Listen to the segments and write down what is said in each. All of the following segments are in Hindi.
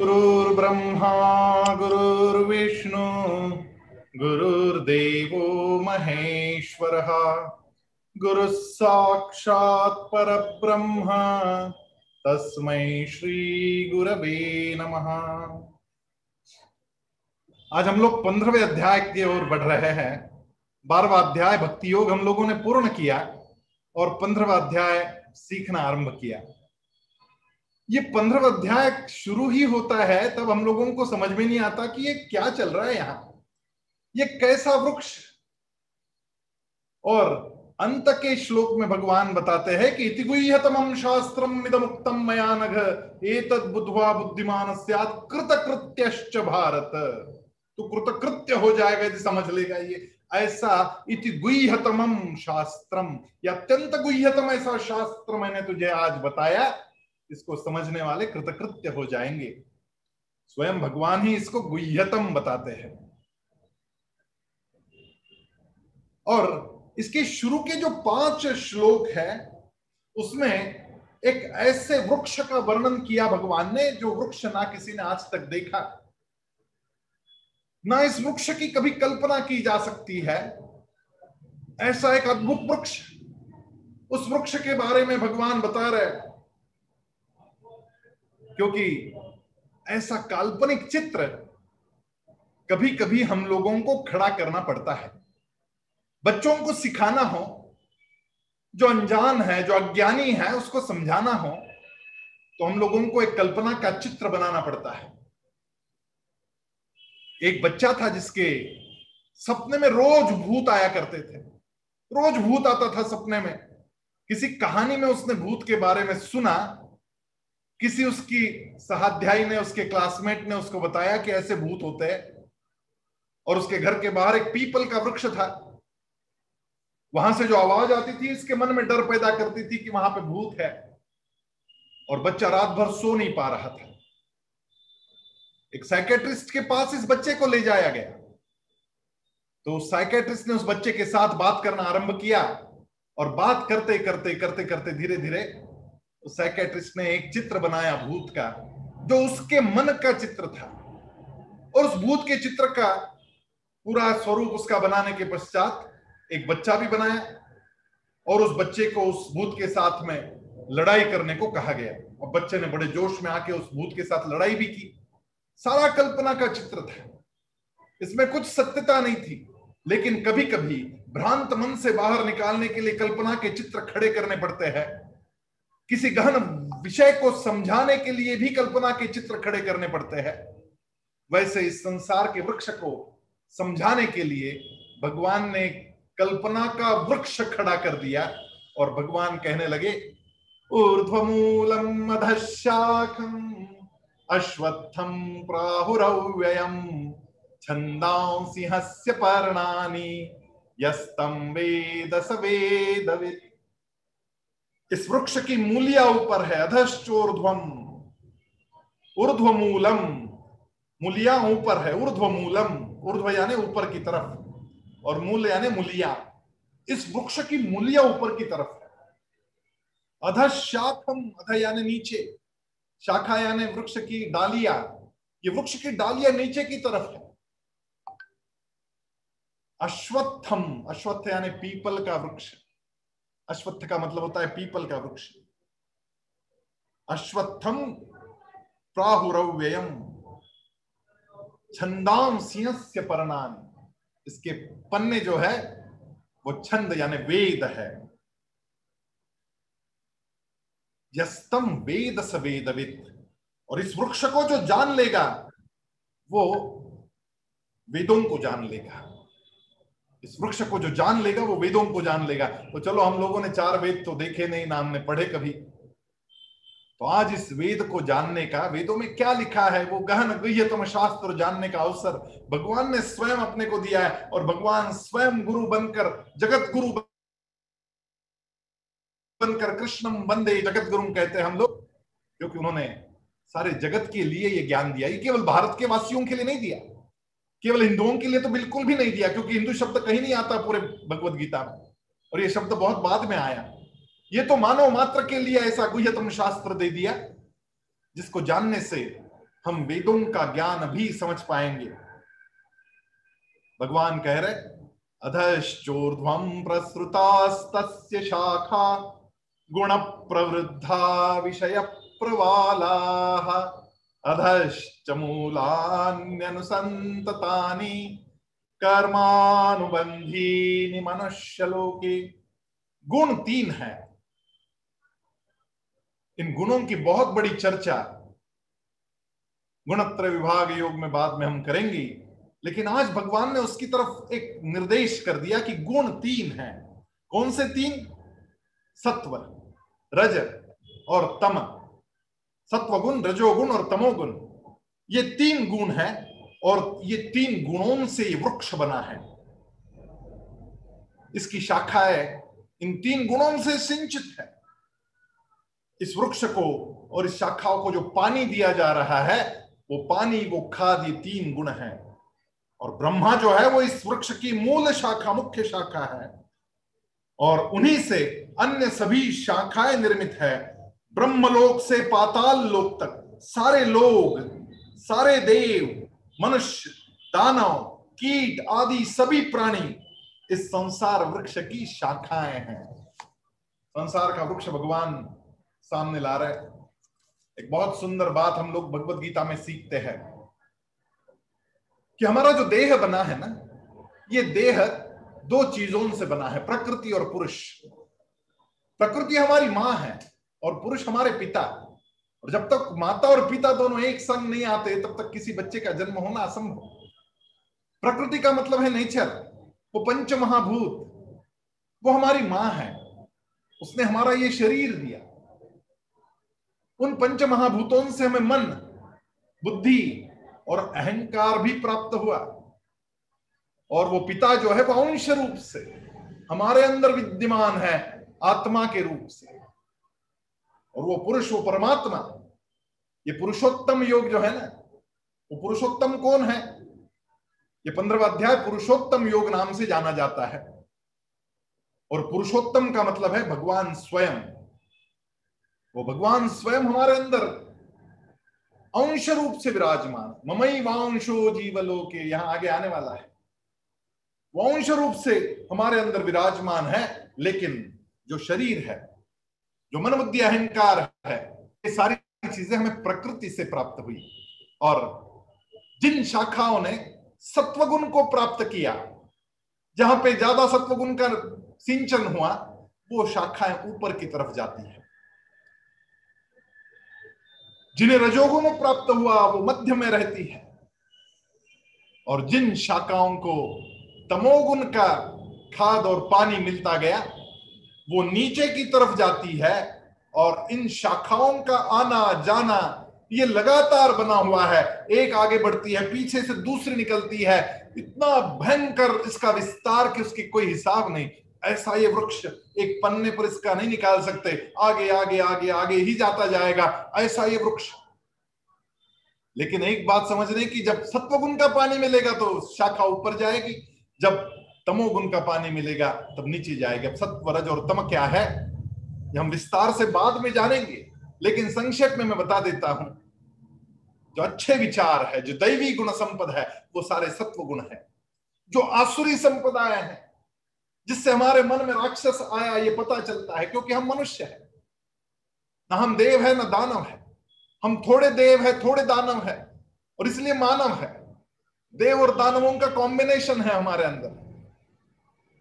गुरुर्ब्रह्मा, गुरुर्विष्णु, गुरुर्देवो महेश्वरः। गुरुः साक्षात् परब्रह्म, तस्मै श्री गुरवे नमः। आज हम लोग पंद्रहवें अध्याय की ओर बढ़ रहे हैं। बारहवा अध्याय भक्ति योग हम लोगों ने पूर्ण किया और पंद्रहवा अध्याय सीखना आरंभ किया। ये पंद्रहवा अध्याय शुरू ही होता है, तब हम लोगों को समझ में नहीं आता कि ये क्या चल रहा है यहाँ ये कैसा वृक्ष? और अंत के श्लोक में भगवान बताते हैं कि इति गुह्यतमं शास्त्रम इदमुक्तम मया नघ, एतद बुद्धवा बुद्धिमान कृतकृत्यश्च भारत। तो कृतकृत्य हो जाएगा यदि समझ लेगा ये। ऐसा इति गुह्यतमम शास्त्रम या अत्यंत गुह्यतम ऐसा शास्त्र मैंने तुझे आज बताया। इसको समझने वाले कृतकृत्य हो जाएँगे। स्वयं भगवान ही इसको गुह्यतम बताते हैं। और इसके शुरू के जो पाँच श्लोक है, उसमें एक ऐसे वृक्ष का वर्णन किया भगवान ने, जो वृक्ष ना किसी ने आज तक देखा। ना इस वृक्ष की कभी कल्पना की जा सकती है। ऐसा एक अद्भुत वृक्ष, उस वृक्ष के बारे में भगवान बता रहे क्योंकि ऐसा काल्पनिक चित्र कभी कभी हम लोगों को खड़ा करना पड़ता है। बच्चों को सिखाना हो, जो अनजान है, जो अज्ञानी है, उसको समझाना हो तो हम लोगों को एक कल्पना का चित्र बनाना पड़ता है। एक बच्चा था जिसके सपने में रोज भूत आया करते थे। रोज भूत आता था सपने में। किसी कहानी में उसने भूत के बारे में सुना किसी उसकी सहाध्यायी ने, उसके क्लासमेट ने उसको बताया कि ऐसे भूत होते हैं और उसके घर के बाहर एक पीपल का वृक्ष था। वहाँ से जो आवाज़ आती थी, इसके मन में डर पैदा करती थी कि वहाँ पे भूत है और बच्चा रात भर सो नहीं पा रहा था। एक साइकेट्रिस्ट के पास इस बच्चे को ले जाया गया। तो साइकेट्रिस्ट ने उस बच्चे के साथ बात करना आरंभ किया और बात करते करते करते करते धीरे धीरे साइकेट्रिस्ट ने एक चित्र बनाया भूत का, जो उसके मन का चित्र था। और उस भूत के चित्र का पूरा स्वरूप उसका बनाने के पश्चात एक बच्चा भी बनाया और उस बच्चे को उस भूत के साथ में लड़ाई करने को कहा गया। और बच्चे ने बड़े जोश में आके उस भूत के साथ लड़ाई भी की। सारा कल्पना का चित्र था। इसमें कुछ सत्यता नहीं थी, लेकिन कभी कभी भ्रांत मन से बाहर निकालने के लिए कल्पना के चित्र खड़े करने पड़ते हैं। किसी गहन विषय को समझाने के लिए भी कल्पना के चित्र खड़े करने पड़ते हैं। वैसे इस संसार के वृक्ष को समझाने के लिए भगवान ने कल्पना का वृक्ष खड़ा कर दिया और भगवान कहने लगे, ऊर्ध्वमूलम अधशाखम अश्वत्थम प्राहुरव्ययम छंदांसि हस्य पर्णानि यस्तम वेद स वेदवित्। इस वृक्ष की मूलिया ऊपर है, अधश्चोर्ध्वम, ऊर्ध्वमूलम। मूलिया ऊपर है ऊर्ध्व मूलम ऊर्ध्व यानी ऊपर की तरफ़, और मूल यानी मूलिया। इस वृक्ष की मूलिया ऊपर की तरफ़ है। अधशाखम अध यानी नीचे, शाखा यानी वृक्ष की डालिया। ये वृक्ष की डालिया नीचे की तरफ़ है। अश्वत्थम, अश्वत्थ यानी पीपल का वृक्ष। अश्वत्थ का मतलब होता है पीपल का वृक्ष। अश्वत्थम प्राहुरव्ययम। छंदाम सिंह परनान इसके पन्ने जो है, वो छंद यानी वेद है। यस्तम वेद स वेदवित। और इस वृक्ष को जो जान लेगा, वो वेदों को जान लेगा। इस वृक्ष को जो जान लेगा, वो वेदों को जान लेगा। तो चलो, हम लोगों ने चार वेद तो देखे नहीं, ना हमने पढ़े कभी। तो आज इस वेद को जानने का, वेदों में क्या लिखा है, वो गहन गृहतम शास्त्र जानने का अवसर भगवान ने स्वयं अपने को दिया है और भगवान स्वयं गुरु बनकर, जगत गुरु बनकर कृष्णम बंदे जगत गुरु कहते हैं हम लोग, क्योंकि उन्होंने सारे जगत के लिए ये ज्ञान दिया। ये केवल भारत के वासियों के लिए नहीं दिया। केवल हिंदुओं के लिए तो बिल्कुल भी नहीं दिया, क्योंकि हिंदू शब्द कहीं नहीं आता पूरे भगवत गीता में। और ये शब्द बहुत बाद में आया। ये तो मानव मात्र के लिए ऐसा गुह्यतम शास्त्र दे दिया, जिसको जानने से हम वेदों का ज्ञान भी समझ पाएँगे। भगवान कह रहे अधश्चोर्ध्वम प्रसृतास्त शाखा गुण प्रवृद्धा विषय प्रवाला अधश्च मूलान्यनुसंततानि कर्मानुबंधी मनुष्य लोके गुण तीन है। इन गुणों की बहुत बड़ी चर्चा गुणत्र विभाग योग में बाद में हम करेंगे। लेकिन आज भगवान ने उसकी तरफ़ एक निर्देश कर दिया कि गुण तीन है। कौन से तीन? सत्व रज और तम सत्वगुण, रजोगुण और तमोगुण। ये तीन गुण है और ये तीन गुणों से ये वृक्ष बना है। इसकी शाखाएँ इन तीन गुणों से सिंचित है। इस वृक्ष को और इस शाखाओं को जो पानी दिया जा रहा है, वो पानी, वो खाद, ये तीन गुण है। और ब्रह्मा जो है, वो इस वृक्ष की मूल शाखा, मुख्य शाखा है। और उन्हीं से अन्य सभी शाखाएँ निर्मित है। ब्रह्मलोक से पाताल लोक तक। सारे लोग, सारे देव, मनुष्य, दानव, कीट आदि सभी प्राणी इस संसार वृक्ष की शाखाएँ हैं। संसार का वृक्ष भगवान सामने ला रहे एक बहुत सुंदर बात हम लोग भगवत गीता में सीखते हैं कि हमारा जो देह बना है ना, ये देह दो चीज़ों से बना है, प्रकृति और पुरुष। प्रकृति हमारी माँ है और पुरुष हमारे पिता। और जब तक माता और पिता दोनों एक संग नहीं आते, तब तक किसी बच्चे का जन्म होना असंभव। प्रकृति का मतलब है नेचर। वो पंच महाभूत वो हमारी माँ है। उसने हमारा ये शरीर दिया। उन पंच महाभूतों से हमें मन, बुद्धि और अहंकार भी प्राप्त हुआ। और वो पिता जो है, वो अंश रूप से हमारे अंदर विद्यमान है, आत्मा के रूप से। और वो पुरुष, वो परमात्मा ये पुरुषोत्तम योग जो है ना, वो पुरुषोत्तम कौन है? ये पंद्रवा अध्याय, पुरुषोत्तम योग नाम से जाना जाता है। और पुरुषोत्तम का मतलब है भगवान स्वयं। वो भगवान स्वयं हमारे अंदर अंश रूप से विराजमान। ममई वांशो जीवलो के यहाँ आगे आने वाला है। वो अंश रूप से हमारे अंदर विराजमान है, लेकिन जो शरीर है जो मन बुद्धि अहंकार है, ये सारी चीज़ें हमें प्रकृति से प्राप्त हुई। और जिन शाखाओं ने सत्वगुण को प्राप्त किया, जहाँ पे ज़्यादा सत्वगुण का सिंचन हुआ, वो शाखाएँ ऊपर की तरफ़ जाती है। जिन्हें रजोगुण प्राप्त हुआ, वो मध्य में रहती है। और जिन शाखाओं को तमोगुण का खाद और पानी मिलता गया वो नीचे की तरफ़ जाती है और इन शाखाओं का आना जाना ये लगातार बना हुआ है। एक आगे बढ़ती है, पीछे से दूसरी निकलती है। इतना भयंकर इसका विस्तार कि उसकी कोई हिसाब नहीं। ऐसा ये वृक्ष एक पन्ने पर इसका नहीं निकाल सकते। आगे आगे आगे आगे ही जाता जाएगा। ऐसा ये वृक्ष। लेकिन एक बात समझने की, जब सत्वगुण का पानी मिलेगा तो शाखा ऊपर जाएगी। जब तमोगुण का पानी मिलेगा, तब नीचे जाएगा। सत्व रज और तम क्या है? हम विस्तार से बाद में जानेंगे, लेकिन संक्षेप में मैं बता देता हूँ। जो अच्छे विचार है, जो दैवी गुण संपद है, वो सारे सत्व गुण है। जो आसुरी संपदाएँ हैं, जिससे हमारे मन में राक्षस आया, ये पता चलता है, क्योंकि हम मनुष्य है। ना हम देव है, ना दानव है। हम थोड़े देव है, थोड़े दानव है, और इसलिए मानव है। देव और दानवों का कॉम्बिनेशन है हमारे अंदर।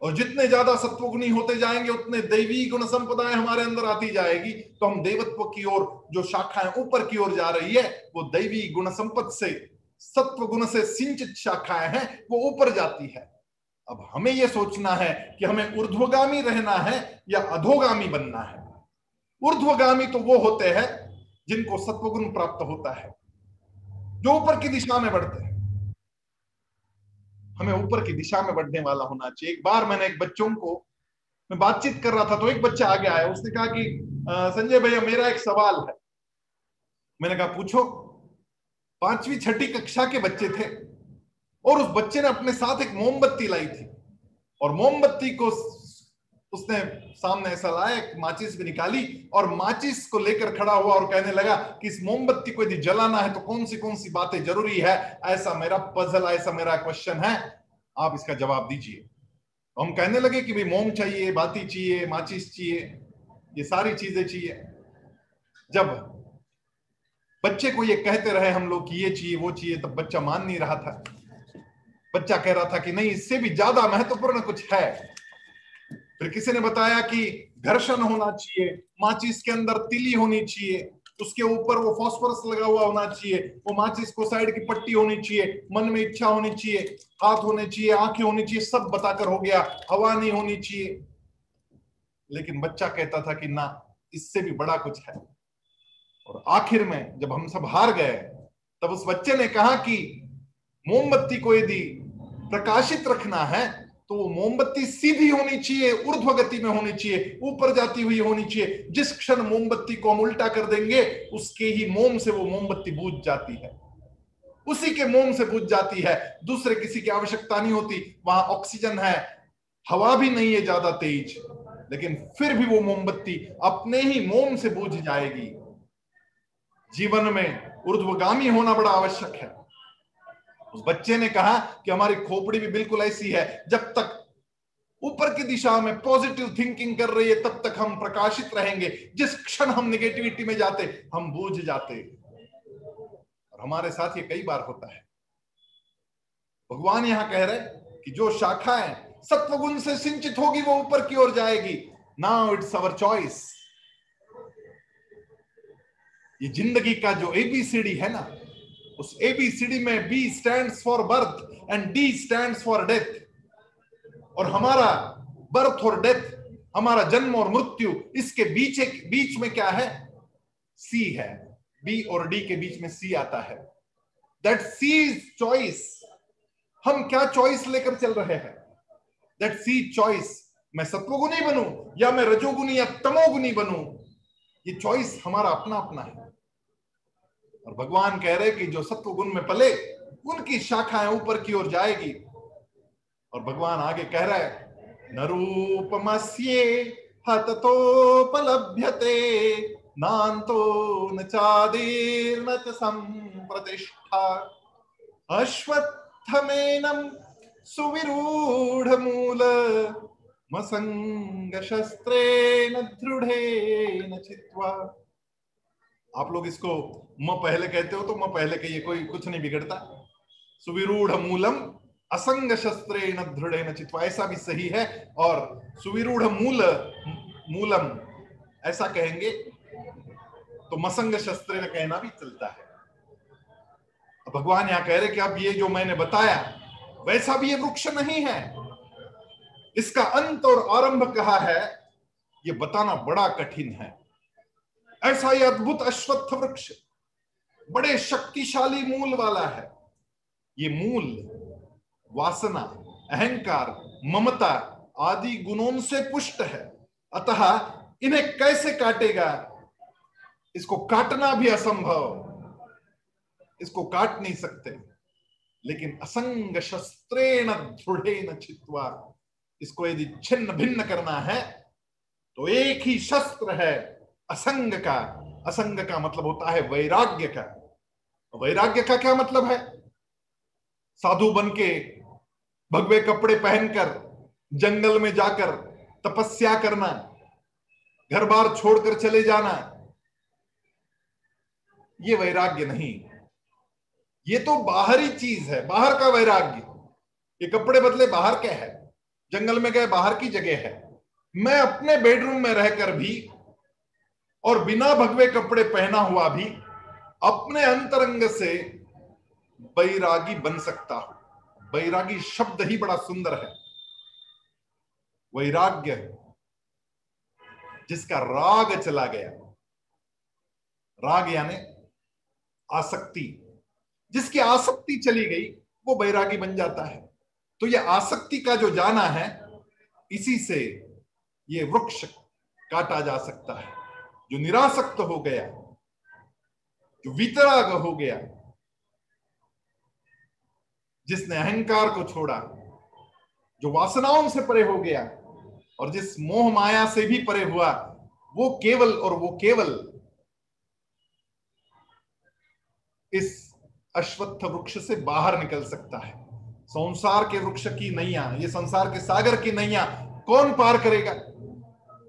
और जितने ज़्यादा सत्वगुणी होते जाएँगे, उतने दैवी गुण संपदाएँ हमारे अंदर आती जाएगी। तो हम देवत्व की ओर, जो शाखाएँ ऊपर की ओर जा रही है, वो दैवी गुण संपद से सत्व गुण से सिंचित शाखाएँ हैं, वो ऊपर जाती है। अब हमें यह सोचना है कि हमें ऊर्ध्वगामी रहना है या अधोगामी बनना है। ऊर्ध्वगामी तो वो होते हैं जिनको सत्वगुण प्राप्त होता है, जो ऊपर की दिशा में बढ़ते हैं। हमें ऊपर की दिशा में बढ़ने वाला होना चाहिए। एक बार मैंने एक बच्चों को, मैं बातचीत कर रहा था तो एक बच्चा आगे आया। उसने कहा कि संजय भैया, मेरा एक सवाल है। मैंने कहा, पूछो। पांचवी, छठी कक्षा के बच्चे थे और उस बच्चे ने अपने साथ एक मोमबत्ती लाई थी। और मोमबत्ती को उसने सामने ऐसा लाया, एक माचिस भी निकाली और माचिस को लेकर खड़ा हुआ और कहने लगा कि इस मोमबत्ती को यदि जलाना है तो कौन सी कौन सी बातें ज़रूरी है? ऐसा मेरा पजल ऐसा मेरा क्वेश्चन है। आप इसका जवाब दीजिए। हम कहने लगे कि भाई, मोम चाहिए, बाती चाहिए, माचिस चाहिए, ये सारी चीज़ें चाहिए। जब बच्चे को ये कहते रहे हम लोग कि ये चाहिए, वो चाहिए, तब बच्चा मान नहीं रहा था। बच्चा कह रहा था कि नहीं, इससे भी ज़्यादा महत्वपूर्ण कुछ है। फिर किसी ने बताया कि घर्षण होना चाहिए, माचिस के अंदर तिली होनी चाहिए, उसके ऊपर वो फॉस्फोरस लगा हुआ होना चाहिए, वो माचिस को साइड की पट्टी होनी चाहिए, मन में इच्छा होनी चाहिए, हाथ होने चाहिए, आँखें होनी चाहिए, सब बताकर हो गया, हवा नहीं होनी चाहिए। लेकिन बच्चा कहता था कि ना, इससे भी बड़ा कुछ है। और आखिर में जब हम सब हार गए, तब उस बच्चे ने कहा कि मोमबत्ती को यदि प्रकाशित रखना है तो मोमबत्ती सीधी होनी चाहिए ऊर्ध्व गति में होनी चाहिए, ऊपर जाती हुई होनी चाहिए। जिस क्षण मोमबत्ती को हम उल्टा कर देंगे, उसके ही मोम से वो मोमबत्ती बूझ जाती है। उसी के मोम से बुझ जाती है। दूसरे किसी की आवश्यकता नहीं होती। वहाँ ऑक्सीजन है। हवा भी नहीं है ज़्यादा तेज। लेकिन फिर भी वो मोमबत्ती अपने ही मोम से बुझ जाएगी। जीवन में ऊर्ध्वगामी होना बड़ा आवश्यक है। उस बच्चे ने कहा कि हमारी खोपड़ी भी बिल्कुल ऐसी है, जब तक ऊपर की दिशा में पॉजिटिव थिंकिंग कर रही है, तब तक हम प्रकाशित रहेंगे। जिस क्षण हम निगेटिविटी में जाते, हम बूझ जाते। और हमारे साथ ये कई बार होता है। भगवान यहाँ कह रहे कि जो शाखाएँ सत्वगुण से सिंचित होगी, वो ऊपर की ओर जाएगी। नाउ इट्स अवर चॉइस ये ज़िंदगी का जो एबीसीडी है ना उस एबीसीडी में B stand for birth and D stand for death और हमारा बर्थ और डेथ हमारा जन्म और मृत्यु, इसके बीच एक, बीच में क्या है? सी है। बी और डी के बीच में सी आता है। दैट सी इज़ चॉइस हम क्या चॉइस लेकर चल रहे हैं? दैट सी चॉइस मैं सत्वगुनी बनूं या मैं रजोगुनी या तमोगुनी बनूं? ये चॉइस हमारा अपना अपना है। और भगवान कह रहे कि जो सत्व गुण में पले, उनकी शाखाएँ ऊपर की ओर जाएगी। और भगवान आगे कह रहा है न रूपमस्ये हततोपलभ्यते, नान्तो न चादीर्न च संप्रतिष्ठा अश्वत्थमेनम सुविरूढ़ मूल मसंग शस्त्रेण दृढ़ेन चित्वा। आप लोग इसको म पहले कहते हो तो म पहले कहिए, कोई कुछ नहीं बिगड़ता। सुविरूढ़ मूलम असंग शस्त्र दृढ़ ऐसा भी सही है। और सुविरूढ़ मूल मूलम, ऐसा कहेंगे तो मसंग शस्त्र कहना भी चलता है। भगवान यहाँ कह रहे कि अब ये जो मैंने बताया, वैसा भी ये वृक्ष नहीं है। इसका अंत और आरंभ कहा है, ये बताना बड़ा कठिन है। ऐसा ही अद्भुत अश्वत्थ वृक्ष, बड़े शक्तिशाली मूल वाला है। ये मूल, वासना, अहंकार, ममता आदि गुणों से पुष्ट है। अतः इन्हें कैसे काटेगा? इसको काटना भी असंभव। इसको काट नहीं सकते। लेकिन असंग शस्त्रेण दृढ़ छित्वा इसको यदि छिन्न भिन्न करना है तो एक ही शस्त्र है। असंग का असंग का मतलब होता है वैराग्य का। वैराग्य का क्या मतलब है? साधु बन के भगवे कपड़े पहनकर, जंगल में जाकर तपस्या करना घर बार छोड़कर चले जाना, ये वैराग्य नहीं। ये तो बाहरी चीज़ है, बाहर का वैराग्य। ये कपड़े बदले बाहर के है, जंगल में गए बाहर की जगह है। मैं अपने बेडरूम में रहकर भी और बिना भगवे कपड़े पहना हुआ भी अपने अंतरंग से बैरागी बन सकता हो। बैरागी शब्द ही बड़ा सुंदर है। वैराग्य जिसका राग चला गया। राग यानी आसक्ति। जिसकी आसक्ति चली गई, वो बैरागी बन जाता है। तो ये आसक्ति का जो जाना है, इसी से ये वृक्ष काटा जा सकता है। जो निरासक्त हो गया, जो वितराग हो गया, जिसने अहंकार को छोड़ा, जो वासनाओं से परे हो गया और जिस मोह माया से भी परे हुआ, वो केवल और वो केवल इस अश्वत्थ वृक्ष से बाहर निकल सकता है। संसार के वृक्ष की नैया, ये संसार के सागर की नैया कौन पार करेगा?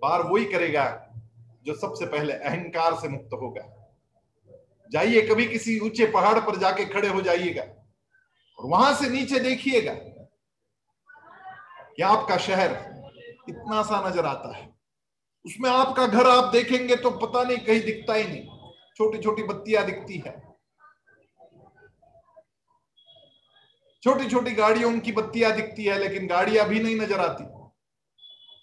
पार वही करेगा जो सबसे पहले अहंकार से मुक्त होगा जाइए कभी किसी ऊँचे पहाड़ पर जाके खड़े हो जाइएगा और वहाँ से नीचे देखिएगा कि आपका शहर इतना सा नज़र आता है। उसमें आपका घर आप देखेंगे तो पता नहीं, कहीं दिखता ही नहीं। छोटी छोटी बत्तियाँ दिखती है। छोटी छोटी गाड़ियों की बत्तियाँ दिखती है, लेकिन गाड़ियाँ भी नहीं नज़र आती।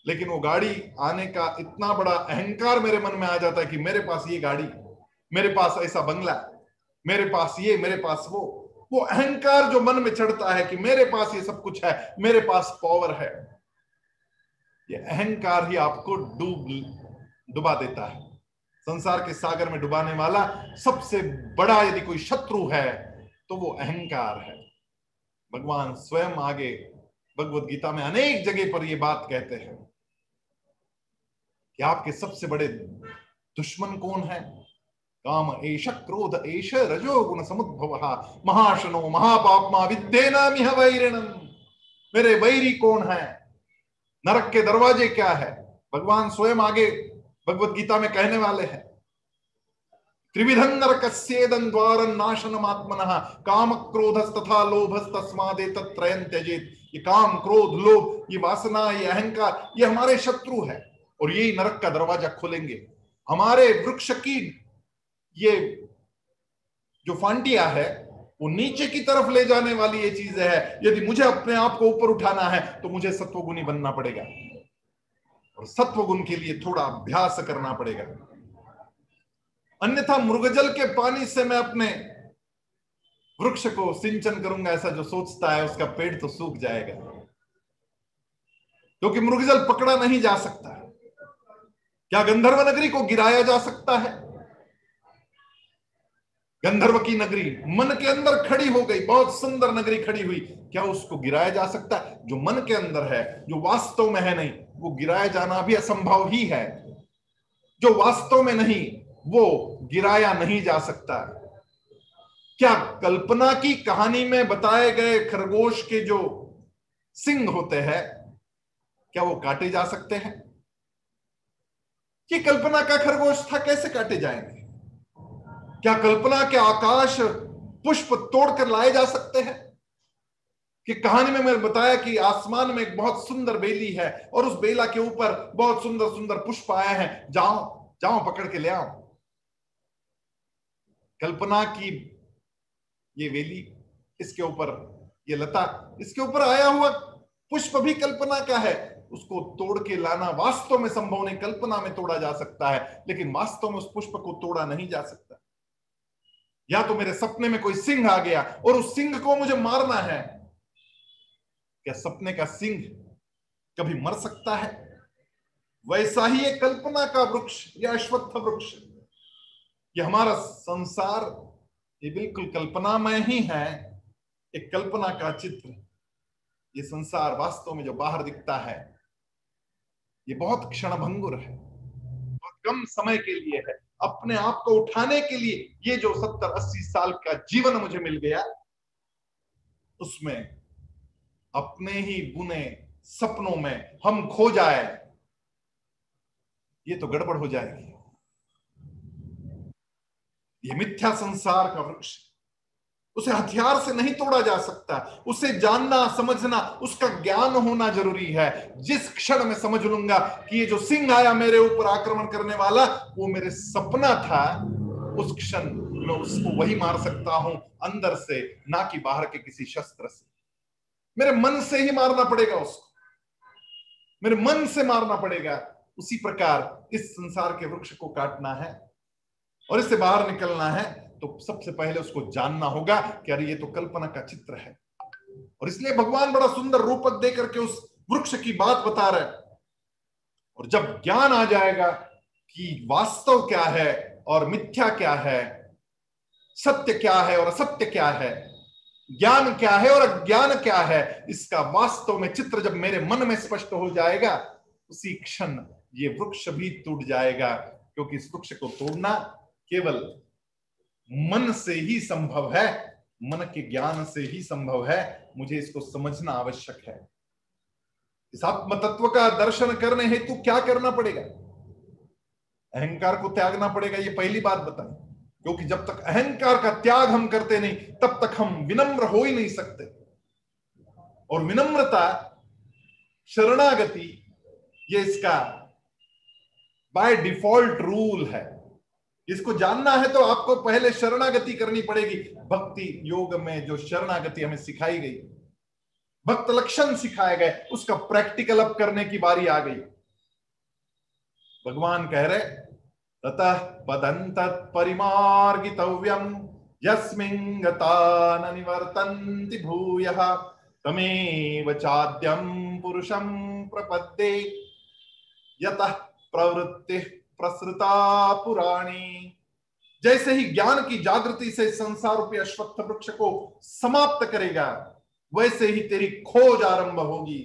लेकिन वो गाड़ी आने का इतना बड़ा अहंकार मेरे मन में आ जाता है कि मेरे पास ये गाड़ी, मेरे पास ऐसा बंगला, मेरे पास ये, मेरे पास वो। वो अहंकार जो मन में चढ़ता है कि मेरे पास ये सब कुछ है, मेरे पास पावर है। ये अहंकार ही आपको डूब, डुबा देता है। संसार के सागर में डुबाने वाला सबसे बड़ा यदि कोई शत्रु है तो वो अहंकार है। भगवान स्वयं आगे भगवत गीता में अनेक जगह पर ये बात कहते हैं। कि आपके सबसे बड़े दुश्मन कौन है? काम एश क्रोध एश रजो गुण समुद्भव। महाशनो, महापापमा, विद्येना मिह वैरिणम मेरे वैरी कौन है? नरक के दरवाजे क्या है? भगवान स्वयं आगे भगवत गीता में कहने वाले हैं। त्रिविधं नरकस्येदं द्वारं नाशनमात्मनः काम क्रोध तथा लोभ तस्मादे तत्रयं त्यजेत। ये काम, क्रोध, लोभ, ये वासना, ये अहंकार, ये हमारे शत्रु है। और यही नरक का दरवाज़ा खोलेंगे। हमारे वृक्ष की ये जो फांटिया है, वो नीचे की तरफ़ ले जाने वाली ये चीज़ है। यदि मुझे अपने आप को ऊपर उठाना है तो मुझे सत्वगुणी बनना पड़ेगा। और सत्वगुण के लिए थोड़ा अभ्यास करना पड़ेगा। अन्यथा मृगजल के पानी से मैं अपने वृक्ष को सिंचन करूँगा, ऐसा जो सोचता है, उसका पेड़ तो सूख जाएगा। क्योंकि तो मृगजल पकड़ा नहीं जा सकता। क्या गंधर्व नगरी को गिराया जा सकता है? गंधर्व की नगरी मन के अंदर खड़ी हो गई, बहुत सुंदर नगरी खड़ी हुई। क्या उसको गिराया जा सकता है? जो मन के अंदर है, जो वास्तव में है नहीं, वो गिराया जाना भी असंभव ही है। जो वास्तव में नहीं, वो गिराया नहीं जा सकता। क्या कल्पना की कहानी में बताए गए खरगोश के जो सिंह होते हैं, क्या वो काटे जा सकते हैं? कि कल्पना का खरगोश था, कैसे काटे जाएँगे? क्या कल्पना के आकाश पुष्प तोड़कर लाए जा सकते हैं? कि कहानी में मैंने बताया कि आसमान में एक बहुत सुंदर बेली है और उस बेला के ऊपर बहुत सुंदर सुंदर पुष्प आए हैं। जाओ जाओ, पकड़ के ले आओ। कल्पना की ये वेली इसके ऊपर ये लता, इसके ऊपर आया हुआ पुष्प भी कल्पना का है। उसको तोड़ के लाना वास्तव में संभव नहीं, कल्पना में तोड़ा जा सकता है, लेकिन वास्तव में उस पुष्प को तोड़ा नहीं जा सकता। या तो मेरे सपने में कोई सिंह आ गया और उस सिंह को मुझे मारना है। क्या सपने का सिंह कभी मर सकता है? वैसा ही एक कल्पना का वृक्ष या अश्वत्थ वृक्ष। ये हमारा संसार ये बिल्कुल कल्पना में ही है, एक कल्पना का चित्र। ये संसार वास्तव में जो बाहर दिखता है ये बहुत क्षण भंगुर है। बहुत कम समय के लिए है। अपने आप को उठाने के लिए ये जो सत्तर, अस्सी साल का जीवन मुझे मिल गया, उसमें अपने ही बुने सपनों में हम खो जाए, ये तो गड़बड़ हो जाएगी। ये मिथ्या संसार का वृक्ष उसे हथियार से नहीं तोड़ा जा सकता। उसे जानना, समझना, उसका ज्ञान होना ज़रूरी है। जिस क्षण में समझ लूँगा कि ये जो सिंह आया मेरे ऊपर आक्रमण करने वाला, वो मेरे सपना था, उस क्षण मैं उसको वही मार सकता हूँ अंदर से, ना कि बाहर के किसी शस्त्र से। मेरे मन से ही मारना पड़ेगा उसको। मेरे मन से मारना पड़ेगा। उसी प्रकार इस संसार के वृक्ष को काटना है और इससे बाहर निकलना है। तो सबसे पहले उसको जानना होगा कि अरे ये तो कल्पना का चित्र है। और इसलिए भगवान बड़ा सुंदर रूपक देकर के उस वृक्ष की बात बता रहे और जब ज्ञान आ जाएगा कि वास्तव क्या है और मिथ्या क्या है, सत्य क्या है और असत्य क्या है, ज्ञान क्या है और अज्ञान क्या है, इसका वास्तव में चित्र जब मेरे मन में स्पष्ट हो जाएगा, उसी क्षण ये वृक्ष भी टूट जाएगा। क्योंकि इस वृक्ष को तोड़ना केवल मन से ही संभव है, मन के ज्ञान से ही संभव है, मुझे इसको समझना आवश्यक है। इस आत्म तत्व का दर्शन करने हेतु क्या करना पड़ेगा? अहंकार को त्यागना पड़ेगा, ये पहली बात बताए क्योंकि जब तक अहंकार का त्याग हम करते नहीं, तब तक हम विनम्र हो ही नहीं सकते। और विनम्रता, शरणागति, ये इसका बाय डिफ़ॉल्ट रूल है। इसको जानना है तो आपको पहले शरणागति करनी पड़ेगी। भक्ति योग में जो शरणागति हमें सिखाई गई, भक्त लक्षण सिखाए गए, उसका प्रैक्टिकल अप करने की बारी आ गई। भगवान कह रहे, ततः पदंत परिमार्गितव्यम यस्मिन् निवर्तन्ति भूयः, तमेव चाद्यम पुरुषम प्रपद्ये। यतः प्रवृत्ति प्रसृता पुराणी। जैसे ही ज्ञान की जागृति से संसार रूपी अश्वत्थ वृक्ष को समाप्त करेगा, वैसे ही तेरी खोज आरंभ होगी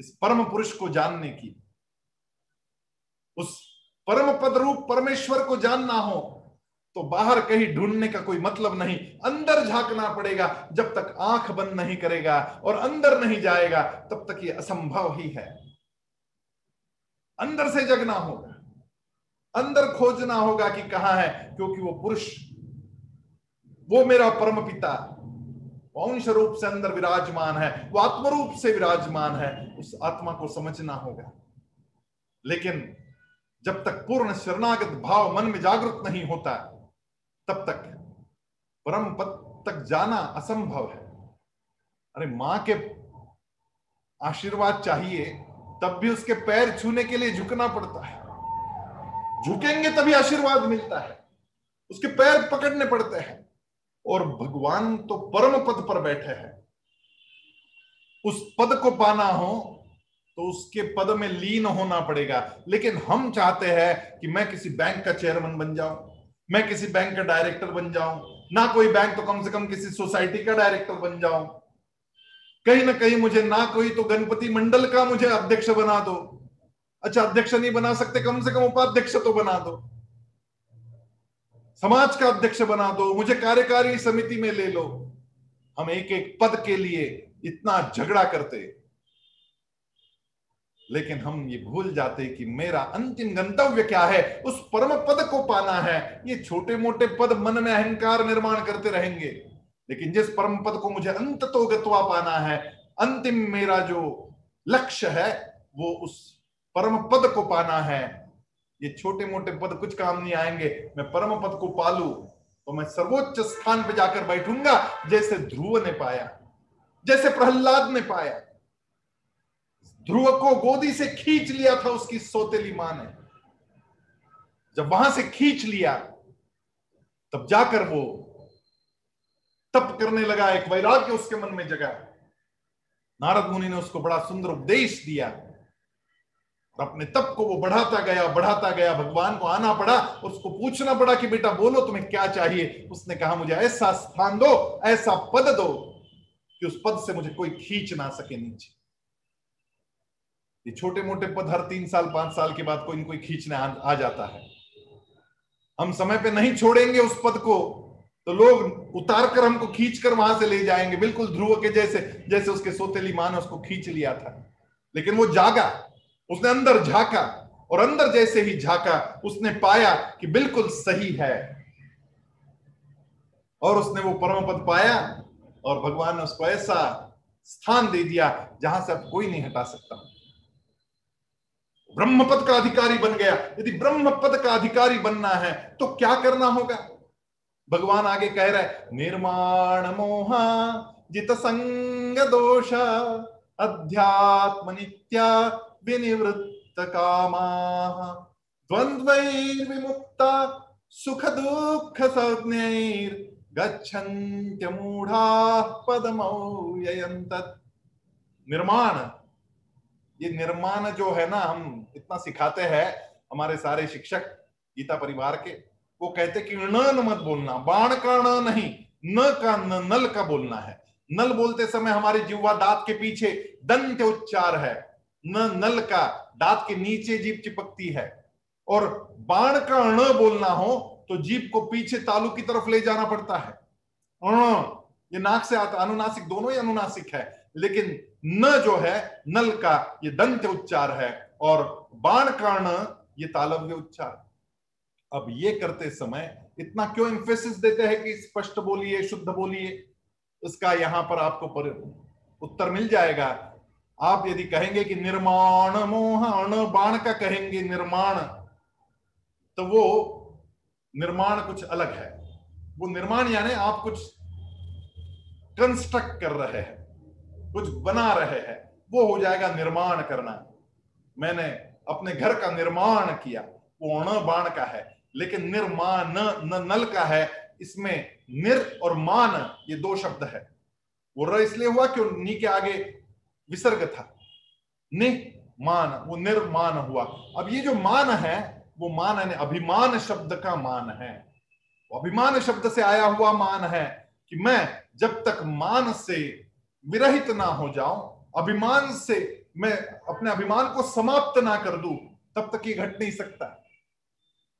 इस परम पुरुष को जानने की। उस परम पद रूप परमेश्वर को जानना हो तो बाहर कहीं ढूँढने का कोई मतलब नहीं। अंदर झांकना पड़ेगा, जब तक आँख बंद नहीं करेगा और अंदर नहीं जाएगा, तब तक ये असंभव ही है। अंदर से जगना होगा। अंदर खोजना होगा कि कहा है, क्योंकि वो पुरुष, वो मेरा परम पिता वंश रूप से अंदर विराजमान है, वो आत्म रूप से विराजमान है, उस आत्मा को समझना होगा। लेकिन जब तक पूर्ण शरणागत भाव मन में जागृत नहीं होता, तब तक परम पद तक जाना असंभव है। अरे, माँ के आशीर्वाद चाहिए, तब भी उसके पैर छूने के लिए झुकना पड़ता है। झुकेंगे तभी आशीर्वाद मिलता है। उसके पैर पकड़ने पड़ते हैं और भगवान तो परम पद पर बैठे हैं। उस पद को पाना हो तो उसके पद में लीन होना पड़ेगा। लेकिन हम चाहते हैं कि मैं किसी बैंक का चेयरमैन बन जाऊँ, मैं किसी बैंक का डायरेक्टर बन जाऊँ, ना कोई बैंक तो कम से कम किसी सोसाइटी का डायरेक्टर बन जाऊँ। कहीं ना कहीं मुझे ना कोई तो गणपति मंडल का मुझे अध्यक्ष बना दो। अच्छा अध्यक्ष नहीं बना सकते, कम से कम उपाध्यक्ष तो बना दो। समाज का अध्यक्ष बना दो, मुझे कार्यकारी समिति में ले लो। हम एक एक पद के लिए इतना झगड़ा करते। लेकिन हम ये भूल जाते कि मेरा अंतिम गंतव्य क्या है? उस परम पद को पाना है। ये छोटे मोटे पद मन में अहंकार निर्माण करते रहेंगे। लेकिन जिस परम पद को मुझे अंत तो गत्वा पाना है, अंतिम मेरा जो लक्ष्य है, वो उस परम पद को पाना है। ये छोटे मोटे पद कुछ काम नहीं आएँगे। मैं परम पद को पालू तो मैं सर्वोच्च स्थान पर जाकर बैठूँगा, जैसे ध्रुव ने पाया, जैसे प्रहलाद ने पाया। ध्रुव को गोदी से खींच लिया था, उसकी सोतेली माँ ने। जब वहाँ से खींच लिया, तब जाकर वो तप करने लगा, एक वैराग्य उसके मन में जगा। नारद मुनि ने उसको बड़ा सुंदर उपदेश दिया। अपने तप को वो बढ़ाता गया बढ़ाता गया भगवान को आना पड़ा उसको पूछना पड़ा कि बेटा बोलो तुम्हें क्या चाहिए? उसने कहा मुझे ऐसा स्थान दो ऐसा पद दो कि उस पद से मुझे कोई खींच ना सके नीचे। ये छोटे मोटे पद हर तीन साल पाँच साल के बाद कोई न कोई खींचने आ, आ जाता है। हम समय पे नहीं छोड़ेंगे उस पद को तो लोग उतार कर हमको खींच कर वहाँ से ले जाएँगे बिल्कुल ध्रुव के जैसे जैसे उसके सोतेली माँ ने उसको खींच लिया था। लेकिन वो जागा। उसने अंदर झाका और अंदर जैसे ही झाका, उसने पाया कि बिल्कुल सही है। और उसने वो परम पद पाया और भगवान ने उसको ऐसा स्थान दे दिया जहाँ से अब कोई नहीं हटा सकता। ब्रह्म पद का अधिकारी बन गया। यदि ब्रह्म पद का अधिकारी बनना है तो क्या करना होगा? भगवान आगे कह रहा निर्माण मोहा, जित संग दोष, अध्यात्म नित्या विनिवृत्त कामा द्वंद्वैर्विमुक्ता सुख दुख संज्ञैर गच्छन्त्यमूढ़ा पदमौययंत निर्माण। ये निर्माण जो है ना, हम इतना सिखाते हैं हमारे सारे शिक्षक गीता परिवार के, वो कहते कि न मत बोलना, बाण का न नहीं, न का न, नल का बोलना है। नल बोलते समय हमारे जीवा दांत के पीछे दंत उच्चार है। न नल का, दांत के नीचे जीप चिपकती है। और बाण का अण बोलना हो तो जीप को पीछे तालु की तरफ़ ले जाना पड़ता है। अण, ये नाक से आता, अनुनासिक दोनों ही अनुनासिक है, लेकिन न जो है, नल का, ये दंत उच्चार है, और बाण का अण, ये तालव्य उच्चार अब ये करते समय इतना क्यों इंफेसिस देते हैं कि स्पष्ट बोलिए, शुद्ध बोलिए? इसका यहाँ पर आपको पर उत्तर मिल जाएगा। आप यदि कहेंगे कि निर्माण मोहन बाण का कहेंगे निर्माण तो वो निर्माण कुछ अलग है। वो निर्माण यानी आप कुछ कंस्ट्रक्ट कर रहे हैं, कुछ बना रहे हैं, वो हो जाएगा निर्माण करना। मैंने अपने घर का निर्माण किया, वो अण बाण का है, लेकिन निर्माण न नल का है, इसमें निर और मान ये दो शब्द है। वो र इसलिए हुआ क्यों नी के आगे विसर्ग था नि मान वो निर्मान हुआ। अब ये जो मान है, वो मान है अभिमान शब्द का मान है। अभिमान शब्द से आया हुआ मान है कि मैं जब तक मान से विरहित ना हो जाऊँ, अभिमान से मैं अपने अभिमान को समाप्त ना कर दूँ, तब तक ये घट नहीं सकता।